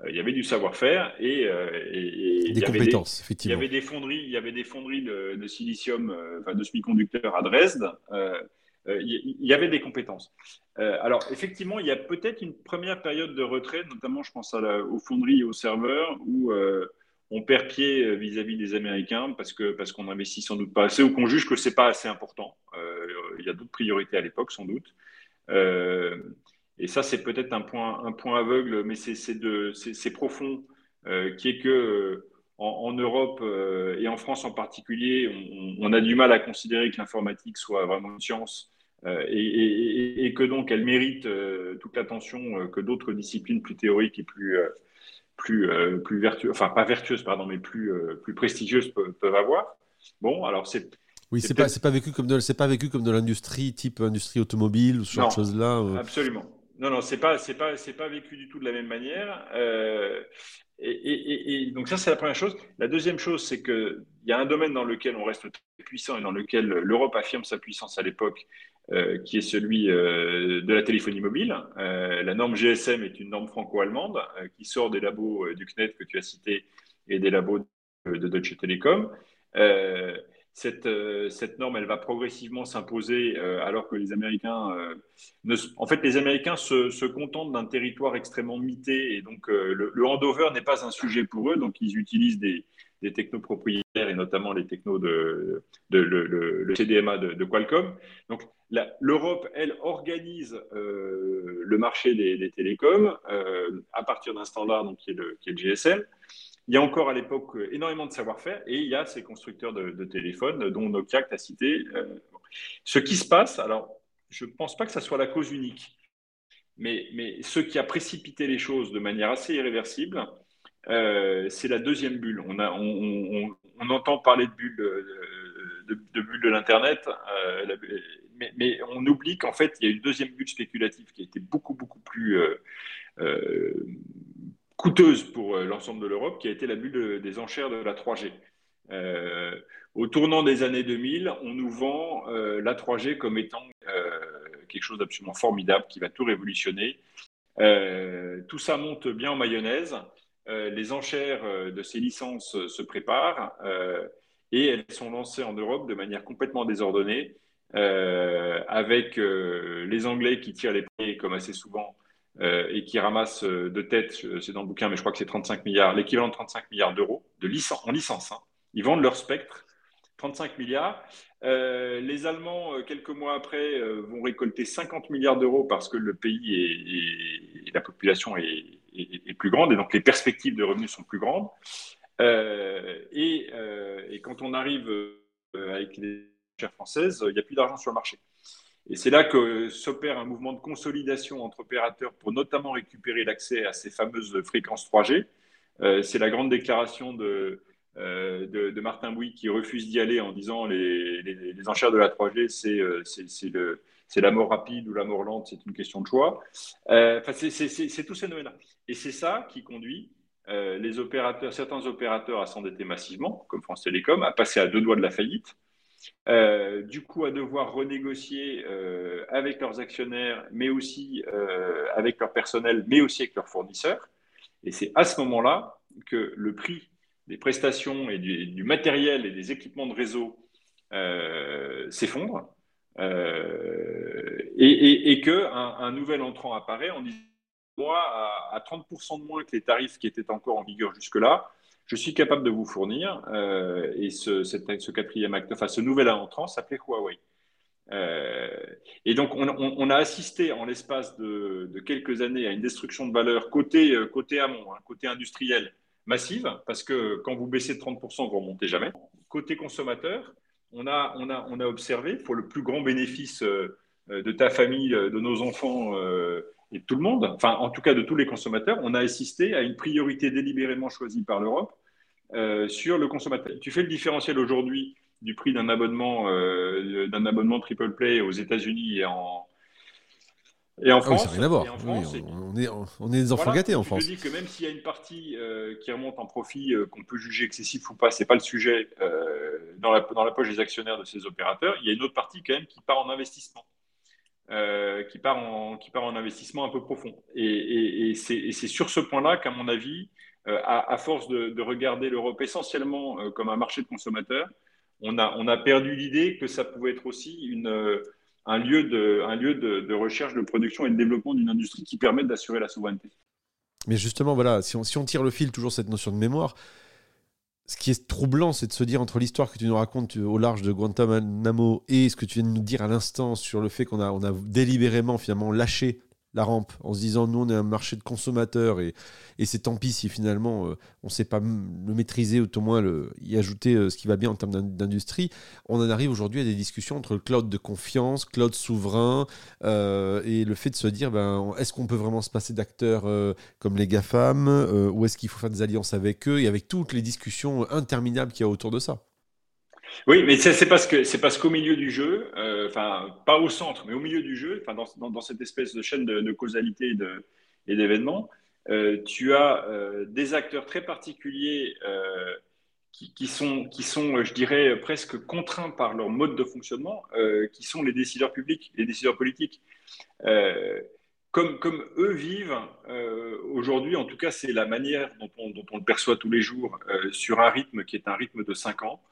Euh, il y avait du savoir-faire et, euh, des compétences, effectivement. Il y avait des fonderies, il y avait des fonderies de, silicium, enfin de semi-conducteurs à Dresde. il y avait des compétences. alors, effectivement, il y a peut-être une première période de retrait, notamment, je pense à aux fonderies et aux serveurs, où on perd pied euh, vis-à-vis des Américains parce que parce qu'on investit sans doute pas assez ou qu'on juge que c'est pas assez important. Euh, il y a d'autres priorités à l'époque sans doute. Euh, et ça c'est peut-être un point aveugle, mais c'est profond qui est que en, Europe et en France en particulier, on, a du mal à considérer que l'informatique soit vraiment une science. Et, que donc elle mérite toute l'attention que d'autres disciplines plus théoriques et plus, plus, euh, plus vertueuses, enfin pas vertueuses, pardon, mais plus, euh, plus prestigieuses peuvent, avoir. Bon, alors c'est. Oui, c'est pas, pas vécu comme de, c'est pas vécu comme de l'industrie type industrie automobile ou ce genre de choses là. Absolument. Non, non, c'est pas, c'est pas, c'est pas vécu du tout de la même manière. Euh, et, donc ça, c'est la première chose. La deuxième chose, c'est qu'il y a un domaine dans lequel on reste très puissant et dans lequel l'Europe affirme sa puissance à l'époque, euh, qui est celui euh, de la téléphonie mobile. Euh, la norme GSM est une norme franco-allemande qui sort des labos du CNET que tu as cité et des labos de Deutsche Telekom. Cette, norme, elle va progressivement s'imposer alors que les Américains, en fait, les Américains se, se contentent d'un territoire extrêmement mité et donc le, le handover n'est pas un sujet pour eux, donc ils utilisent des, des technos propriétaires et notamment les technos de, le, CDMA de, Qualcomm. Donc l'Europe, elle, organise euh, le marché des, télécoms euh, à partir d'un standard donc, qui, est le, GSM. Il y a encore à l'époque énormément de savoir-faire et il y a ces constructeurs de, téléphones, dont Nokia que tu as cité. Euh, ce qui se passe, alors je ne pense pas que ça soit la cause unique, mais, mais ce qui a précipité les choses de manière assez irréversible, euh, c'est la deuxième bulle. On, entend parler de bulle de, de, de l'Internet, euh, mais, on oublie qu'en fait, il y a une deuxième bulle spéculative qui a été beaucoup, beaucoup plus euh, coûteuse pour l'ensemble de l'Europe, qui a été la bulle des enchères de la 3G. au tournant des années 2000, on nous vend la 3G comme étant quelque chose d'absolument formidable qui va tout révolutionner. tout ça monte bien en mayonnaise. Euh, les enchères euh, de ces licences euh, se préparent et elles sont lancées en Europe de manière complètement désordonnée, avec les Anglais qui tirent les premiers, comme assez souvent, et qui ramassent de tête, c'est dans le bouquin, mais je crois que c'est 35 milliards, l'équivalent de 35 milliards d'euros de licence, en licence. Hein. Ils vendent leur spectre, 35 milliards. les Allemands, quelques mois après, vont récolter 50 milliards d'euros parce que le pays et la population est, est, plus grande et donc les perspectives de revenus sont plus grandes. Euh, euh, et, quand on arrive euh, avec les chaires françaises, il n'y a plus d'argent sur le marché. Et c'est là que s'opère un mouvement de consolidation entre opérateurs pour notamment récupérer l'accès à ces fameuses fréquences 3G. c'est la grande déclaration de, de, Martin Bouy qui refuse d'y aller en disant les, les, enchères de la 3G, c'est le, c'est la mort rapide ou la mort lente, c'est une question de choix. Euh, c'est tous ces domaines-là. Et c'est ça qui conduit euh, les opérateurs, certains opérateurs à s'endetter massivement, comme France Télécom, à passer à deux doigts de la faillite. Euh, du coup, à devoir renégocier avec leurs actionnaires, mais aussi avec leur personnel, mais aussi avec leurs fournisseurs. Et c'est à ce moment-là que le prix des prestations et du matériel et des équipements de réseau s'effondre euh, et, et, que un, nouvel entrant apparaît en disant moi, à, 30% de moins que les tarifs qui étaient encore en vigueur jusque-là, je suis capable de vous fournir. Euh, et ce, ce, quatrième acte, enfin ce nouvel entrant s'appelait Huawei. Euh, et donc, on, a assisté en l'espace de, quelques années à une destruction de valeur côté, côté amont, hein, côté industriel massive, parce que quand vous baissez de 30%, vous ne remontez jamais. Côté consommateur, on a, on a, on a observé, pour le plus grand bénéfice euh, de ta famille, euh, de nos enfants euh, et de tout le monde, enfin en tout cas de tous les consommateurs, on a assisté à une priorité délibérément choisie par l'Europe sur le consommateur. Tu fais le différentiel aujourd'hui du prix d'un abonnement, d'un abonnement triple play aux États-Unis et en, et en ah France, rien à voir. on, est, on est des enfants gâtés en France. Je dis que même s'il y a une partie euh, qui remonte en profit, euh, qu'on peut juger excessif ou pas, c'est pas le sujet euh, dans, la, dans, la, poche des actionnaires de ces opérateurs. Il y a une autre partie quand même qui part en investissement, qui, part en, qui part en investissement un peu profond. Et, et, c'est sur ce point-là qu'à mon avis, à, à, force de, de regarder l'Europe essentiellement comme un marché de consommateurs, on a, on a perdu l'idée que ça pouvait être aussi une un lieu, de, un lieu de, recherche, de production et de développement d'une industrie qui permette d'assurer la souveraineté. Mais justement, voilà, si on, si on tire le fil, toujours cette notion de mémoire, ce qui est troublant, c'est de se dire entre l'histoire que tu nous racontes au large de Guantanamo et ce que tu viens de nous dire à l'instant sur le fait qu'on a, on a délibérément finalement lâché la rampe en se disant nous on est un marché de consommateurs et, et c'est tant pis si finalement euh, on ne sait pas le maîtriser ou au moins le, y ajouter euh, ce qui va bien en termes d'industrie. On en arrive aujourd'hui à des discussions entre le cloud de confiance, cloud souverain euh, et le fait de se dire ben, est-ce qu'on peut vraiment se passer d'acteurs comme les GAFAM ou est-ce qu'il faut faire des alliances avec eux? Et avec toutes les discussions interminables qu'il y a autour de ça oui, mais c'est parce que c'est parce qu'au milieu du jeu, euh, enfin pas au centre, mais au milieu du jeu, enfin dans, dans, cette espèce de chaîne de, causalité et d'événements, tu as des acteurs très particuliers qui, sont, qui sont, je dirais, presque contraints par leur mode de fonctionnement, qui sont les décideurs publics, les décideurs politiques. Comme, comme, eux vivent aujourd'hui, en tout cas, c'est la manière dont on, dont on, le perçoit tous les jours sur un rythme qui est un rythme de 5 ans.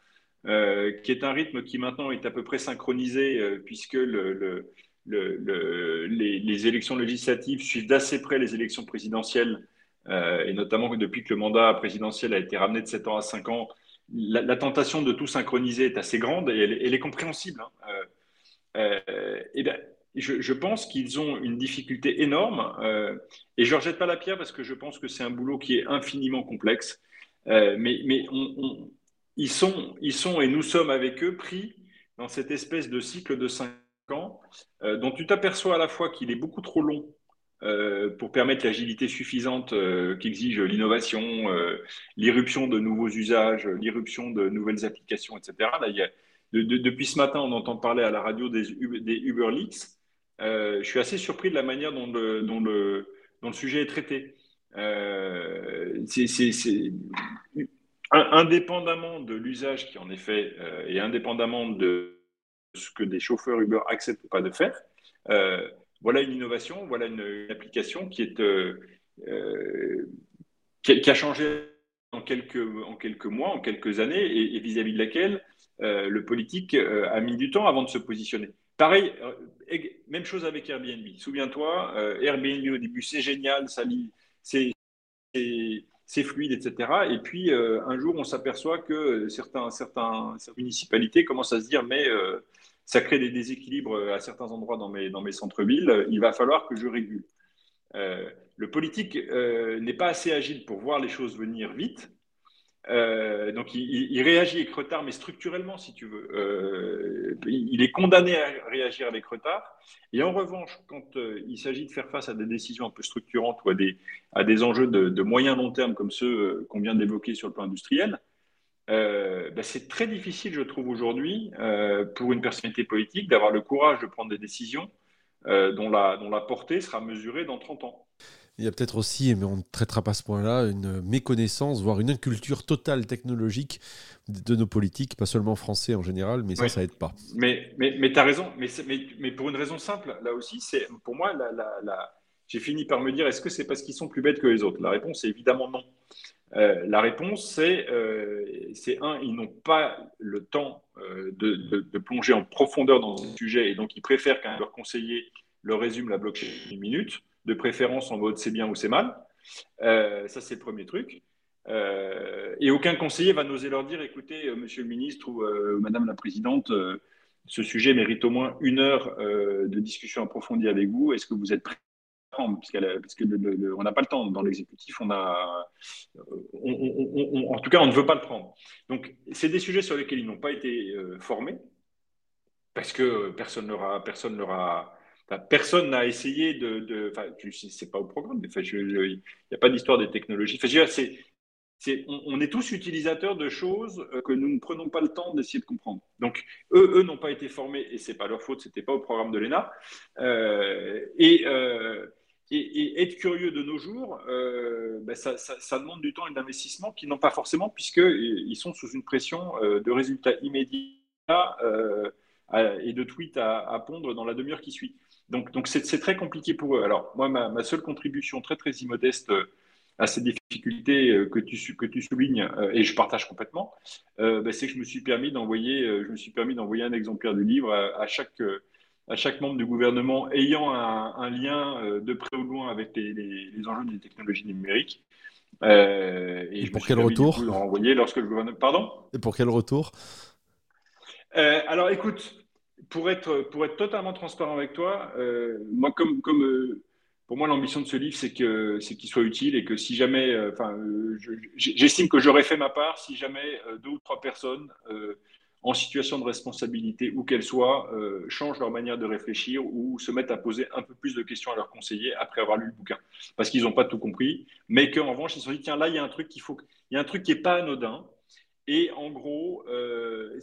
Euh, qui est un rythme qui maintenant est à peu près synchronisé euh, puisque le, le, les, élections législatives suivent d'assez près les élections présidentielles, euh, et notamment depuis que le mandat présidentiel a été ramené de 7 ans à 5 ans, la, tentation de tout synchroniser est assez grande et elle, est compréhensible. Hein. et ben, je, je, pense qu'ils ont une difficulté énorme, et je ne rejette pas la pierre parce que je pense que c'est un boulot qui est infiniment complexe. mais, mais on, ils sont, ils sont, et nous sommes avec eux, pris dans cette espèce de cycle de cinq ans, euh, dont tu t'aperçois à la fois qu'il est beaucoup trop long euh, pour permettre l'agilité suffisante euh, qu'exige l'innovation, l'irruption de nouveaux usages, l'irruption de nouvelles applications, etc. Là, a, depuis ce matin, on entend parler à la radio des, des Uber Leaks. je suis assez surpris de la manière dont le, dont le, dont le sujet est traité. c'est indépendamment de l'usage qui en est fait euh, et indépendamment de ce que des chauffeurs Uber acceptent pas de faire, euh, voilà une innovation, voilà une, application qui est euh, qui, a changé en quelques, en quelques mois, en quelques années, et vis-à-vis de laquelle le politique a mis du temps avant de se positionner. Pareil, même chose avec Airbnb. Souviens-toi, Airbnb au début, c'est génial, ça c'est c'est fluide, etc. Et puis, euh, un jour, on s'aperçoit que certains, certaines municipalités commencent à se dire, mais euh, ça crée des déséquilibres à certains endroits dans mes, dans mes centres-villes, il va falloir que je régule. Euh, le politique n'est pas assez agile pour voir les choses venir vite. Euh, donc il, réagit avec retard, mais structurellement, si tu veux. Euh, il est condamné à réagir avec retard. Et en revanche, quand euh, il s'agit de faire face à des décisions un peu structurantes ou à des, à des enjeux de, moyen long terme comme ceux qu'on vient d'évoquer sur le plan industriel, ben, c'est très difficile, je trouve, aujourd'hui, pour une personnalité politique d'avoir le courage de prendre des décisions dont, la, dont la portée sera mesurée dans 30 ans. Il y a peut-être aussi, mais on ne traitera pas ce point-là, une méconnaissance, voire une inculture totale technologique de nos politiques, pas seulement français en général, mais ça, ça aide pas. Mais, mais, mais tu as raison, mais, mais, mais, pour une raison simple, là aussi, c'est pour moi, la, la, j'ai fini par me dire, est-ce que c'est parce qu'ils sont plus bêtes que les autres? La réponse est évidemment non. Euh, la réponse, c'est euh, un, ils n'ont pas le temps euh, de, de, plonger en profondeur dans ce sujet et donc ils préfèrent qu'un leur conseiller leur résume la blockchain en une minute de préférence en mode c'est bien ou c'est mal. Euh, ça, c'est le premier truc. Euh, et aucun conseiller va n'oser leur dire écoutez, euh, monsieur le ministre ou madame la présidente, ce sujet mérite au moins une heure de discussion approfondie avec vous. Est-ce que vous êtes prêt parce, parce qu'on n'a pas le temps dans l'exécutif, on a, en tout cas, on ne veut pas le prendre. Donc, c'est des sujets sur lesquels ils n'ont pas été formés parce que personne leur personne leur a, personne n'a essayé de. de c'est pas au programme, mais il n'y a pas d'histoire des technologies. C'est, on, est tous utilisateurs de choses euh, que nous ne prenons pas le temps d'essayer de comprendre. Donc, eux, eux n'ont pas été formés, et c'est pas leur faute, c'était pas au programme de l'ENA. Euh, euh, et, être curieux de nos jours, ben ça, demande du temps et d'investissement qu'ils n'ont pas forcément, puisqu'ils sont sous une pression de résultats immédiats et de tweets à pondre dans la demi-heure qui suit. Donc, donc c'est, très compliqué pour eux. Alors, moi, ma, seule contribution très, très immodeste euh, à ces difficultés euh, que tu, que tu soulignes, euh, et je partage complètement, bah, c'est que je me suis permis d'envoyer, je me suis permis d'envoyer un exemplaire du livre à, chaque, à chaque membre du gouvernement ayant un, lien de près ou de loin avec les, enjeux des technologies numériques. et, pour quel retour lorsque le gouvernement. Pardon? Et pour quel retour? Alors, écoute, pour être, pour être totalement transparent avec toi, euh, moi, comme, comme euh, pour moi, l'ambition de ce livre, c'est que c'est qu'il soit utile et que si jamais, euh, enfin, j'estime que j'aurais fait ma part si jamais deux ou trois personnes en situation de responsabilité, où qu'elles soient, changent leur manière de réfléchir ou se mettent à poser un peu plus de questions à leurs conseillers après avoir lu le bouquin, parce qu'ils n'ont pas tout compris, mais qu'en revanche, ils se sont dit tiens là, il y a un truc qu'il faut, il y a un truc qui est pas anodin. Et en gros,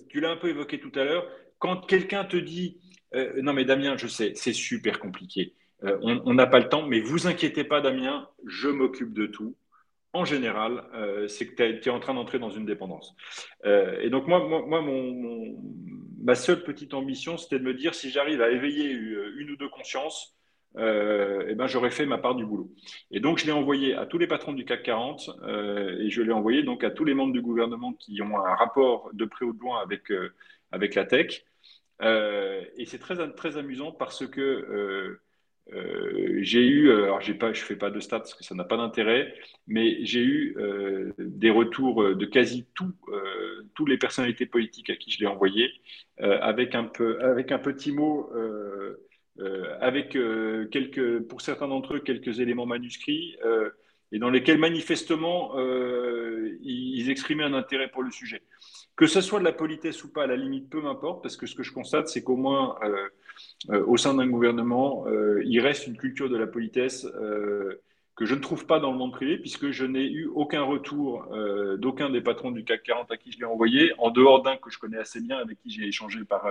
tu l'as un peu évoqué tout à l'heure, quand quelqu'un te dit euh, non mais Damien, je sais, c'est super compliqué. on n'a pas le temps, mais vous inquiétez pas, Damien, je m'occupe de tout en général, euh, c'est que tu es, en train d'entrer dans une dépendance. Euh, et donc, moi, moi, mon, ma seule petite ambition, c'était de me dire si j'arrive à éveiller une ou deux consciences, euh, eh ben, j'aurais fait ma part du boulot. Et donc, je l'ai envoyé à tous les patrons du CAC 40 et je l'ai envoyé donc à tous les membres du gouvernement qui ont un rapport de près ou de loin avec, avec la tech. Et c'est très, très amusant parce que euh, j'ai eu, euh, alors j'ai pas, je fais pas de stats parce que ça n'a pas d'intérêt, mais j'ai eu euh, des retours de quasi tous toutes les personnalités politiques à qui je l'ai envoyé, avec un peu, avec un petit mot, avec quelques, pour certains d'entre eux, quelques éléments manuscrits, et dans lesquels manifestement ils exprimaient un intérêt pour le sujet. Que ce soit de la politesse ou pas, à la limite, peu m'importe, parce que ce que je constate, c'est qu'au moins euh, au sein d'un gouvernement, euh, il reste une culture de la politesse euh, que je ne trouve pas dans le monde privé, puisque je n'ai eu aucun retour d'aucun des patrons du CAC 40 à qui je l'ai envoyé, en dehors d'un que je connais assez bien, avec qui j'ai échangé par,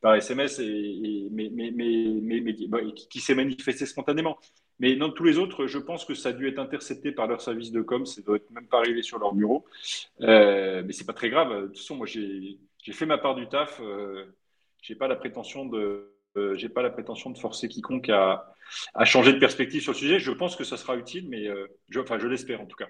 par SMS, et, mais, mais, mais, qui, s'est manifesté spontanément. Mais dans tous les autres, je pense que ça a dû être intercepté par leur service de com, ça doit être même pas arrivé sur leur bureau. Euh, mais c'est pas très grave. De toute façon, moi, j'ai fait ma part du taf. Euh, j'ai pas la prétention de euh, j'ai pas la prétention de forcer quiconque à, changer de perspective sur le sujet. Je pense que ça sera utile, mais euh, enfin, je l'espère en tout cas.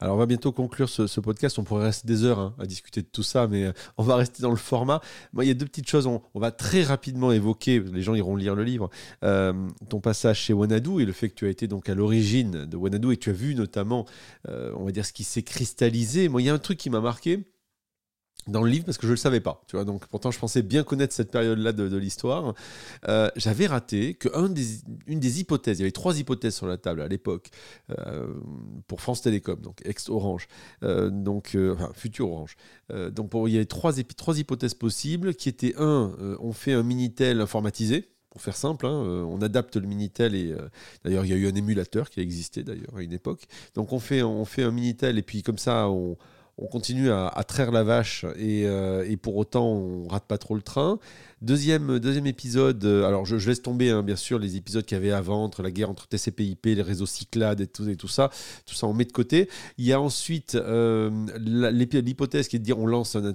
Alors, on va bientôt conclure ce, podcast. On pourrait rester des heures hein, à discuter de tout ça, mais euh, on va rester dans le format. Moi, il y a deux petites choses. On, va très rapidement évoquer, les gens iront lire le livre, ton passage chez Wanadu et le fait que tu as été donc à l'origine de Wanadu et tu as vu notamment, on va dire, ce qui s'est cristallisé. Moi, il y a un truc qui m'a marqué dans le livre parce que je ne le savais pas. Tu vois, donc pourtant je pensais bien connaître cette période-là de, l'histoire. Euh, j'avais raté que des, une des hypothèses, il y avait trois hypothèses sur la table à l'époque euh, pour France Télécom, donc ex-Orange, euh, donc enfin futur Orange. donc il y avait trois, hypothèses possibles qui étaient un, on fait un minitel informatisé. Pour faire simple, hein, on adapte le Minitel et d'ailleurs il y a eu un émulateur qui a existé d'ailleurs à une époque. Donc on fait, on fait un Minitel et puis comme ça on, on continue à, traire la vache euh, et, pour autant on rate pas trop le train. Deuxième, deuxième épisode, euh, alors je, laisse tomber hein, bien sûr les épisodes qu'il y avait avant, la guerre entre TCP/IP, les réseaux Cyclades et tout, et tout ça, tout ça on met de côté. Il y a ensuite euh, l'hypothèse qui est de dire on lance un,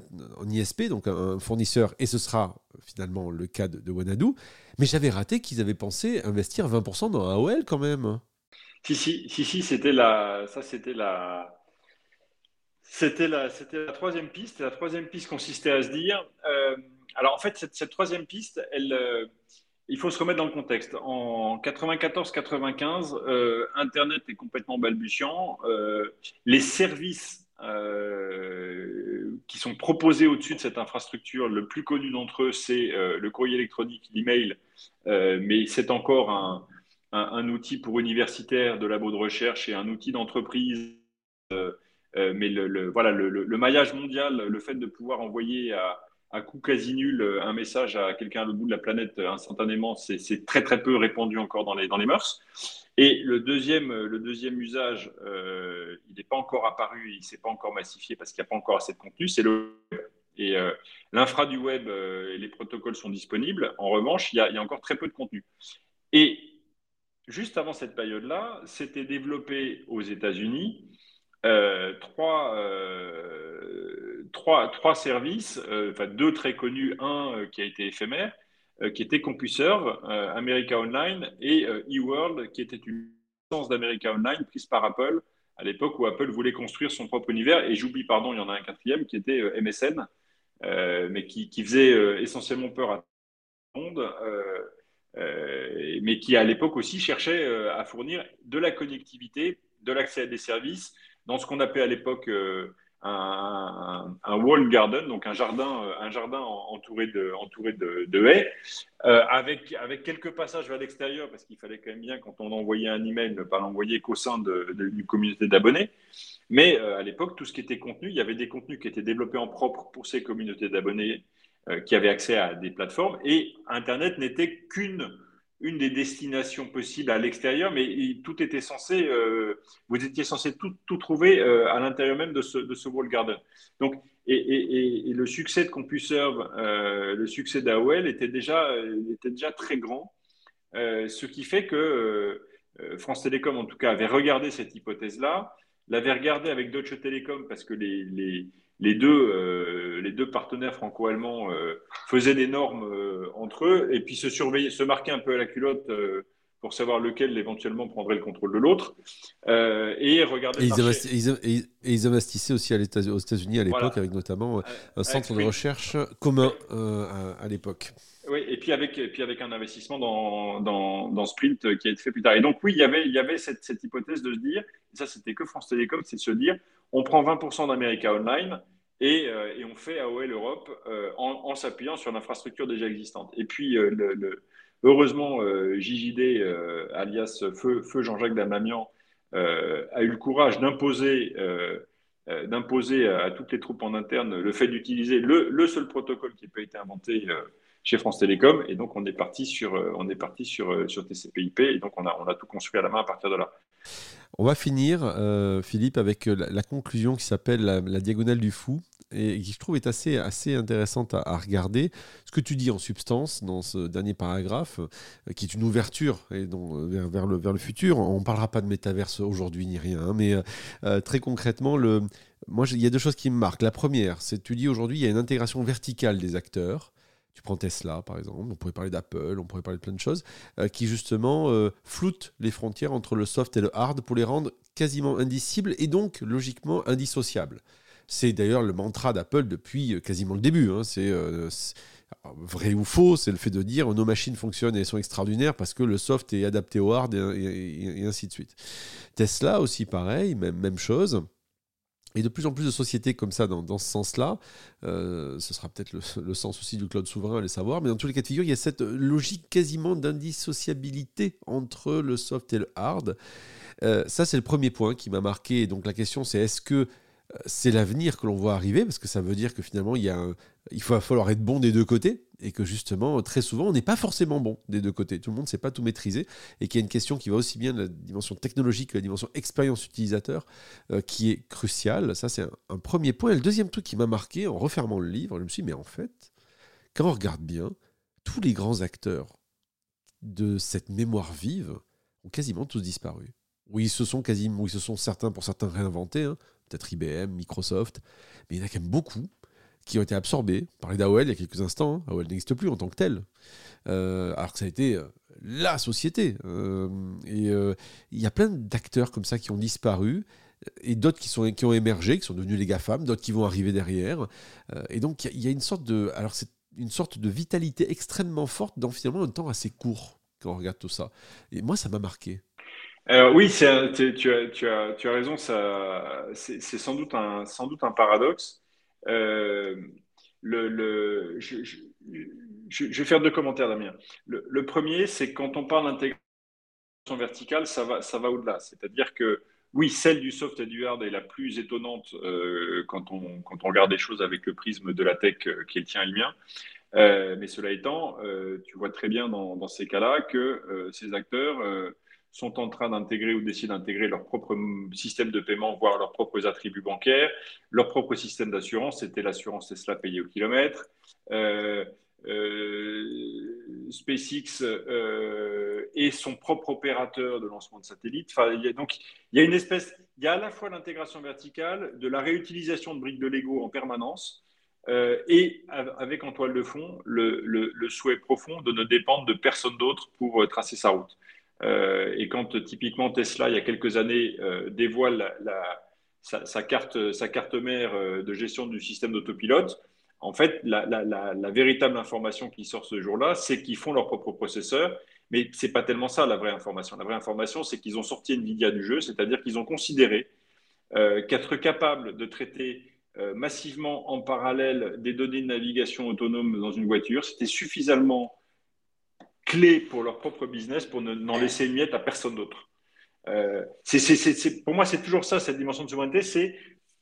ISP, donc un, fournisseur, et ce sera finalement le cas de, de Wanadu. Mais j'avais raté qu'ils avaient pensé investir 20% dans AOL quand même. Si, si, si, si c'était la, ça c'était la, c'était la, c'était la troisième piste. La troisième piste consistait à se dire. Euh, alors en fait, cette, troisième piste, euh, il faut se remettre dans le contexte. En 94-95, euh, Internet est complètement balbutiant. les services qui sont proposés au-dessus de cette infrastructure, le plus connu d'entre eux, c'est le courrier électronique, l'email, mais c'est encore un, un, outil pour universitaires, de labos de recherche et un outil d'entreprise. Euh, mais le, voilà, le, maillage mondial, le fait de pouvoir envoyer à, à coût quasi nul euh, un message à quelqu'un à l'autre bout de la planète euh, instantanément, c'est très très peu répandu encore dans les, dans les mœurs. Et le deuxième, le deuxième usage, il n'est pas encore apparu, il ne s'est pas encore massifié parce qu'il n'y a pas encore assez de contenu, c'est le. Et l'infra du web et les protocoles sont disponibles. En revanche, il y, il y, a, encore très peu de contenu. Et juste avant cette période-là, c'était développé aux États-Unis euh, trois, euh, trois, trois, services, euh, enfin deux très connus, un qui a été éphémère, qui était CompuServe, America Online et eWorld, qui était une licence d'America Online prise par Apple à l'époque où Apple voulait construire son propre univers. Et j'oublie, pardon, il y en a un quatrième qui était MSN, mais qui, qui faisait essentiellement peur à tout le monde. mais qui à l'époque aussi cherchait à fournir de la connectivité, de l'accès à des services dans ce qu'on appelait à l'époque euh, un, wall garden, donc un jardin, euh, un jardin entouré de, de, haies, euh, avec, avec quelques passages vers l'extérieur, parce qu'il fallait quand même bien, quand on envoyait un email, ne pas l'envoyer qu'au sein d'une communauté d'abonnés. Mais à l'époque, tout ce qui était contenu, il y avait des contenus qui étaient développés en propre pour ces communautés d'abonnés qui avaient accès à des plateformes, et Internet n'était qu'une une des destinations possibles à l'extérieur, mais tout était censé, euh, vous étiez censé tout, trouver euh, à l'intérieur même de ce, de garden. Donc, et, et, le succès de CompuServe, euh, le succès d'AOL était déjà, était déjà très grand. ce qui fait que France Télécom, en tout cas, avait regardé cette hypothèse-là, l'avait regardée avec Deutsche Telekom parce que les, les deux, les deux partenaires franco-allemands faisaient des normes entre eux et puis se surveiller, se marquer un peu à la culotte pour savoir lequel éventuellement prendrait le contrôle de l'autre. Euh, et ils, investissaient aussi aux États-Unis à l'époque, avec notamment euh, un centre de recherche commun euh, à, l'époque. Oui, et puis avec, et puis avec un investissement dans, dans, Sprint qui a été fait plus tard. Et donc, oui, il y avait, il y avait cette, cette hypothèse de se dire, et ça, c'était que France Télécom, c'est de se dire on prend 20% d'America Online et, et, on fait AOL Europe en, en s'appuyant sur l'infrastructure déjà existante. Et puis, le Heureusement, euh, JJD, euh, alias Feu, Jean-Jacques Damamian, euh, a eu le courage d'imposer d'imposer à, toutes les troupes en interne le fait d'utiliser le, seul protocole qui peut être inventé chez France Télécom. Et donc, on est parti sur, on est parti sur, sur TCP/IP. Et donc, on a, on a tout construit à la main à partir de là. On va finir, Philippe, avec la, conclusion qui s'appelle la, diagonale du fou et qui je trouve est assez, assez intéressante à, regarder. Ce que tu dis en substance dans ce dernier paragraphe, euh, qui est une ouverture et donc, euh, vers, le, vers le futur, on ne parlera pas de métaverse aujourd'hui ni rien, mais euh, très concrètement, le, moi il y a deux choses qui me marquent. La première, c'est tu dis aujourd'hui il y a une intégration verticale des acteurs. Tu prends Tesla, par exemple, on pourrait parler d'Apple, on pourrait parler de plein de choses, qui justement floutent les frontières entre le soft et le hard pour les rendre quasiment indicibles et donc logiquement indissociables. C'est d'ailleurs le mantra d'Apple depuis euh, quasiment le début. Hein. Euh, c'est vrai ou faux, c'est le fait de dire nos machines fonctionnent et sont extraordinaires parce que le soft est adapté au hard et, ainsi de suite. Tesla aussi pareil, même, même chose. Et de plus en plus de sociétés comme ça dans, ce sens-là, euh, ce sera peut-être le, sens aussi du cloud souverain, les savoir, mais dans tous les cas de figure, il y a cette logique quasiment d'indissociabilité entre le soft et le hard. ça, c'est le premier point qui m'a marqué. Donc la question, c'est est-ce que c'est l'avenir que l'on voit arriver, parce que ça veut dire que finalement, il, y a il va falloir être bon des deux côtés, et que justement, très souvent, on n'est pas forcément bon des deux côtés. Tout le monde ne sait pas tout maîtriser, et qu'il y a une question qui va aussi bien de la dimension technologique que la dimension expérience utilisateur, euh, qui est cruciale. Ça, c'est un, premier point. Et le deuxième truc qui m'a marqué en refermant le livre, je me suis dit, mais en fait, quand on regarde bien, tous les grands acteurs de cette mémoire vive ont quasiment tous disparu. Oui, ils se sont quasiment, oui, se sont certains pour certains réinventés. Hein peut-être IBM, Microsoft, mais il y en a quand même beaucoup qui ont été absorbés. On parlait d'AOL il y a quelques instants, AOL n'existe plus en tant que tel, euh, alors que ça a été euh, la société. Euh, et il y a plein d'acteurs comme ça qui ont disparu, et d'autres qui, sont, qui ont émergé, qui sont devenus les GAFAM, d'autres qui vont arriver derrière. et donc il y, a une sorte de... Alors c'est une sorte de vitalité extrêmement forte dans finalement un temps assez court quand on regarde tout ça. Et moi, ça m'a marqué. Alors oui, tu, as, raison, c'est, sans, doute un, paradoxe. Euh, je, vais faire deux commentaires, Damien. Le, premier, c'est quand on parle d'intégration verticale, ça va, au-delà. C'est-à-dire que oui, celle du soft et du hard est la plus étonnante euh, quand, on, regarde les choses avec le prisme de la tech euh, qui est le tien et le mien. mais cela étant, tu vois très bien dans ces cas-là que ces acteurs sont en train d'intégrer ou décident d'intégrer leur propre système de paiement, voire leurs propres attributs bancaires, leur propre système d'assurance, c'était l'assurance Tesla payée au kilomètre. Euh, euh, SpaceX euh, et son propre opérateur de lancement de satellites. Il y a, donc, il y a une espèce, il y a à la fois l'intégration verticale, de la réutilisation de briques de Lego en permanence, et avec en toile de fond le, le, souhait profond de ne dépendre de personne d'autre pour tracer sa route. Euh, et quand typiquement Tesla, il y a quelques années, euh, dévoile sa, carte, mère euh, de gestion du système d'autopilote, en fait, la, véritable information qui sort ce jour-là, c'est qu'ils font leur propre processeur. Mais ce n'est pas tellement ça la vraie information. La vraie information, c'est qu'ils ont sorti Nvidia du jeu, c'est-à-dire qu'ils ont considéré qu'être capable de traiter massivement en parallèle des données de navigation autonome dans une voiture, c'était suffisamment clé pour leur propre business pour n'en laisser une miette à personne d'autre. Euh, pour moi, c'est toujours ça, cette dimension de souveraineté, c'est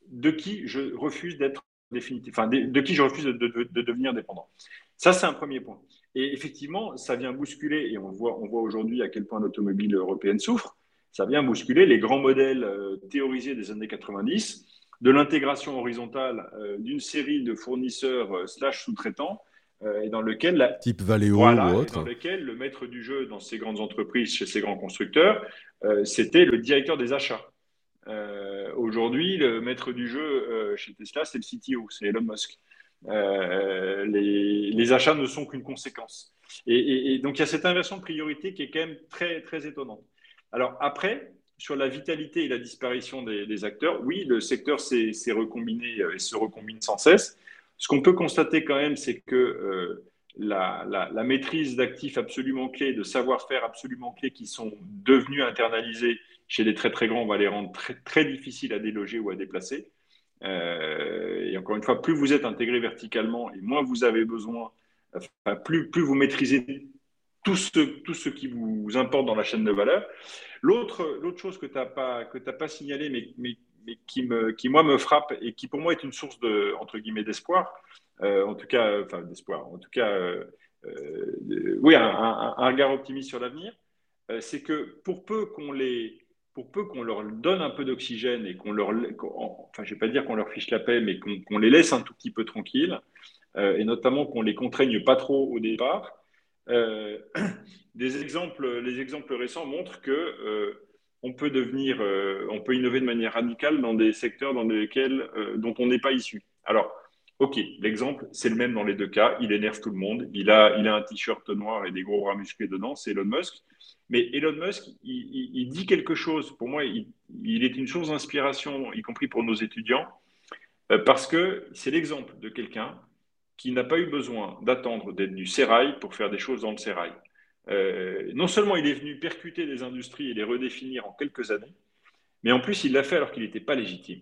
de qui je refuse d'être définitif, enfin, de, qui je refuse de, devenir dépendant. Ça, c'est un premier point. Et effectivement, ça vient bousculer, et on voit, on voit aujourd'hui à quel point l'automobile européenne souffre, ça vient bousculer les grands modèles euh, théorisés des années 90, de l'intégration horizontale euh, d'une série de fournisseurs slash sous-traitants et dans lequel la... type Valeo ou autre, dans lequel le maître du jeu dans ces grandes entreprises, chez ces grands constructeurs, c'était le directeur des achats. Aujourd'hui, le maître du jeu chez Tesla, c'est le CTO, c'est Elon Musk. Les, les, achats ne sont qu'une conséquence. Et, donc, il y a cette inversion de priorité qui est quand même très, très étonnante. Alors, après, sur la vitalité et la disparition des, acteurs, oui, le secteur s'est recombiné et se recombine sans cesse. Ce qu'on peut constater quand même, c'est que euh, la, maîtrise d'actifs absolument clés, de savoir-faire absolument clés qui sont devenus internalisés chez les très très grands, on va les rendre très, très difficiles à déloger ou à déplacer. Euh, et encore une fois, plus vous êtes intégré verticalement et moins vous avez besoin plus, vous maîtrisez tout ce, qui vous importe dans la chaîne de valeur. L'autre, chose que tu n'as pas, que pas signalé, mais, mais, mais, qui, moi, me frappe et qui, pour moi, est une source d'espoir, euh, en tout cas, enfin, d'espoir, en tout cas, euh, euh, oui, un, regard optimiste sur l'avenir, c'est que pour peu qu'on les, pour peu qu'on leur donne un peu d'oxygène et qu'on leur, enfin, je vais pas dire qu'on leur fiche la paix, mais qu'on les laisse un tout petit peu tranquilles, euh, et notamment qu'on les contraigne pas trop au départ. Euh, des exemples, les exemples récents montrent que euh, on peut devenir, on peut innover de manière radicale dans des secteurs dans lesquels, dont on n'est pas issu. Alors, ok, l'exemple, c'est le même dans les deux cas. Il énerve tout le monde. Il a, il a un t-shirt noir et des gros bras musclés dedans. C'est Elon Musk. Mais Elon Musk, il, dit quelque chose. Pour moi, il, est une source d'inspiration, y compris pour nos étudiants, parce que c'est l'exemple de quelqu'un qui n'a pas eu besoin d'attendre d'être du sérail pour faire des choses dans le sérail. Euh, non seulement il est venu percuter des industries et les redéfinir en quelques années, mais en plus il l'a fait alors qu'il n'était pas légitime.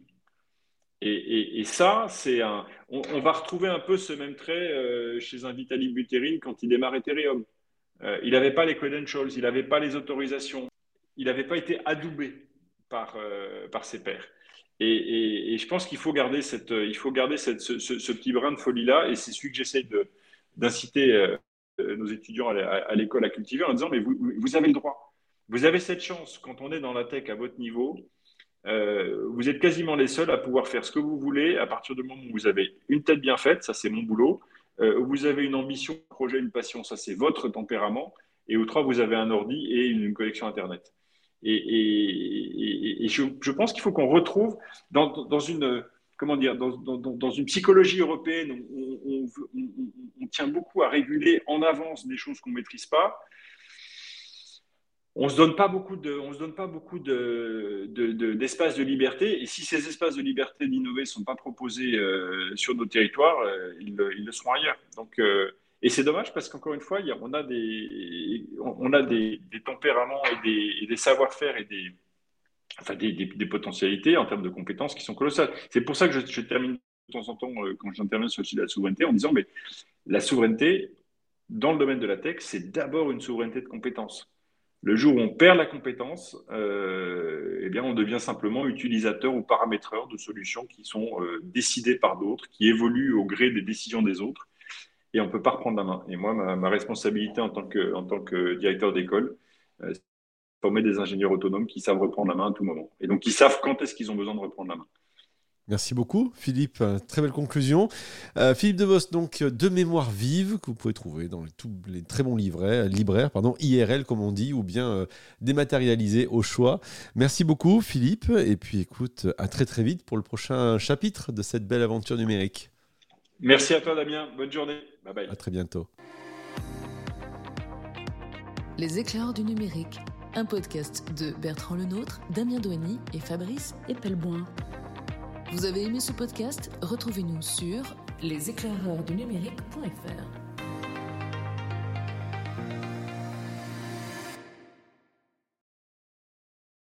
Et, ça, c'est un. On, va retrouver un peu ce même trait euh, chez un Vitalik Buterin quand il démarre Ethereum. Euh, il n'avait pas les credentials, il n'avait pas les autorisations, il n'avait pas été adoubé par, par ses pairs. Et, je pense qu'il faut garder, cette, il faut garder cette, ce, petit brin de folie-là, et c'est celui que j'essaie d'inciter euh, nos étudiants à, l'école à cultiver en disant, mais vous, vous, avez le droit. Vous avez cette chance, quand on est dans la tech à votre niveau, euh, vous êtes quasiment les seuls à pouvoir faire ce que vous voulez à partir du moment où vous avez une tête bien faite, ça c'est mon boulot, euh, vous avez une ambition, un projet, une passion, ça c'est votre tempérament, et au trois, vous avez un ordi et une connexion Internet. Et, je, pense qu'il faut qu'on retrouve dans, une comment dire dans, une psychologie européenne, on, tient beaucoup à réguler en avance des choses qu'on maîtrise pas. On se donne pas beaucoup de, on se donne pas beaucoup de, d'espace de, liberté. Et si ces espaces de liberté d'innover sont pas proposés euh, sur nos territoires, euh, ils, ils, le seront ailleurs. Donc euh, et c'est dommage parce qu'encore une fois, on a des, on a des, tempéraments et des, savoir-faire et des, enfin des, potentialités en termes de compétences qui sont colossales. C'est pour ça que je, termine de temps en temps, euh, quand j'interviens sur le sujet de la souveraineté, en disant, mais la souveraineté, dans le domaine de la tech, c'est d'abord une souveraineté de compétences. Le jour où on perd la compétence, euh, eh bien, on devient simplement utilisateur ou paramétreur de solutions qui sont euh, décidées par d'autres, qui évoluent au gré des décisions des autres et on ne peut pas reprendre la main. Et moi, ma, responsabilité en tant que, en tant que directeur d'école, former des ingénieurs autonomes qui savent reprendre la main à tout moment. Et donc, qui savent quand est-ce qu'ils ont besoin de reprendre la main. Merci beaucoup, Philippe. Très belle conclusion. Euh, Philippe Devos, donc, de mémoire vive, que vous pouvez trouver dans les, tous les très bons libraires, libraires, pardon, IRL, comme on dit, ou bien euh, dématérialisés au choix. Merci beaucoup, Philippe. Et puis, écoute, à très, très vite pour le prochain chapitre de cette belle aventure numérique. Merci à toi, Damien. Bonne journée. Bye bye. À très bientôt. Les éclairs du numérique, un podcast de Bertrand Lenôtre, Damien Douany et Fabrice Epelboin. Vous avez aimé ce podcast? Retrouvez-nous sur leséclaireursdunumérique.fr.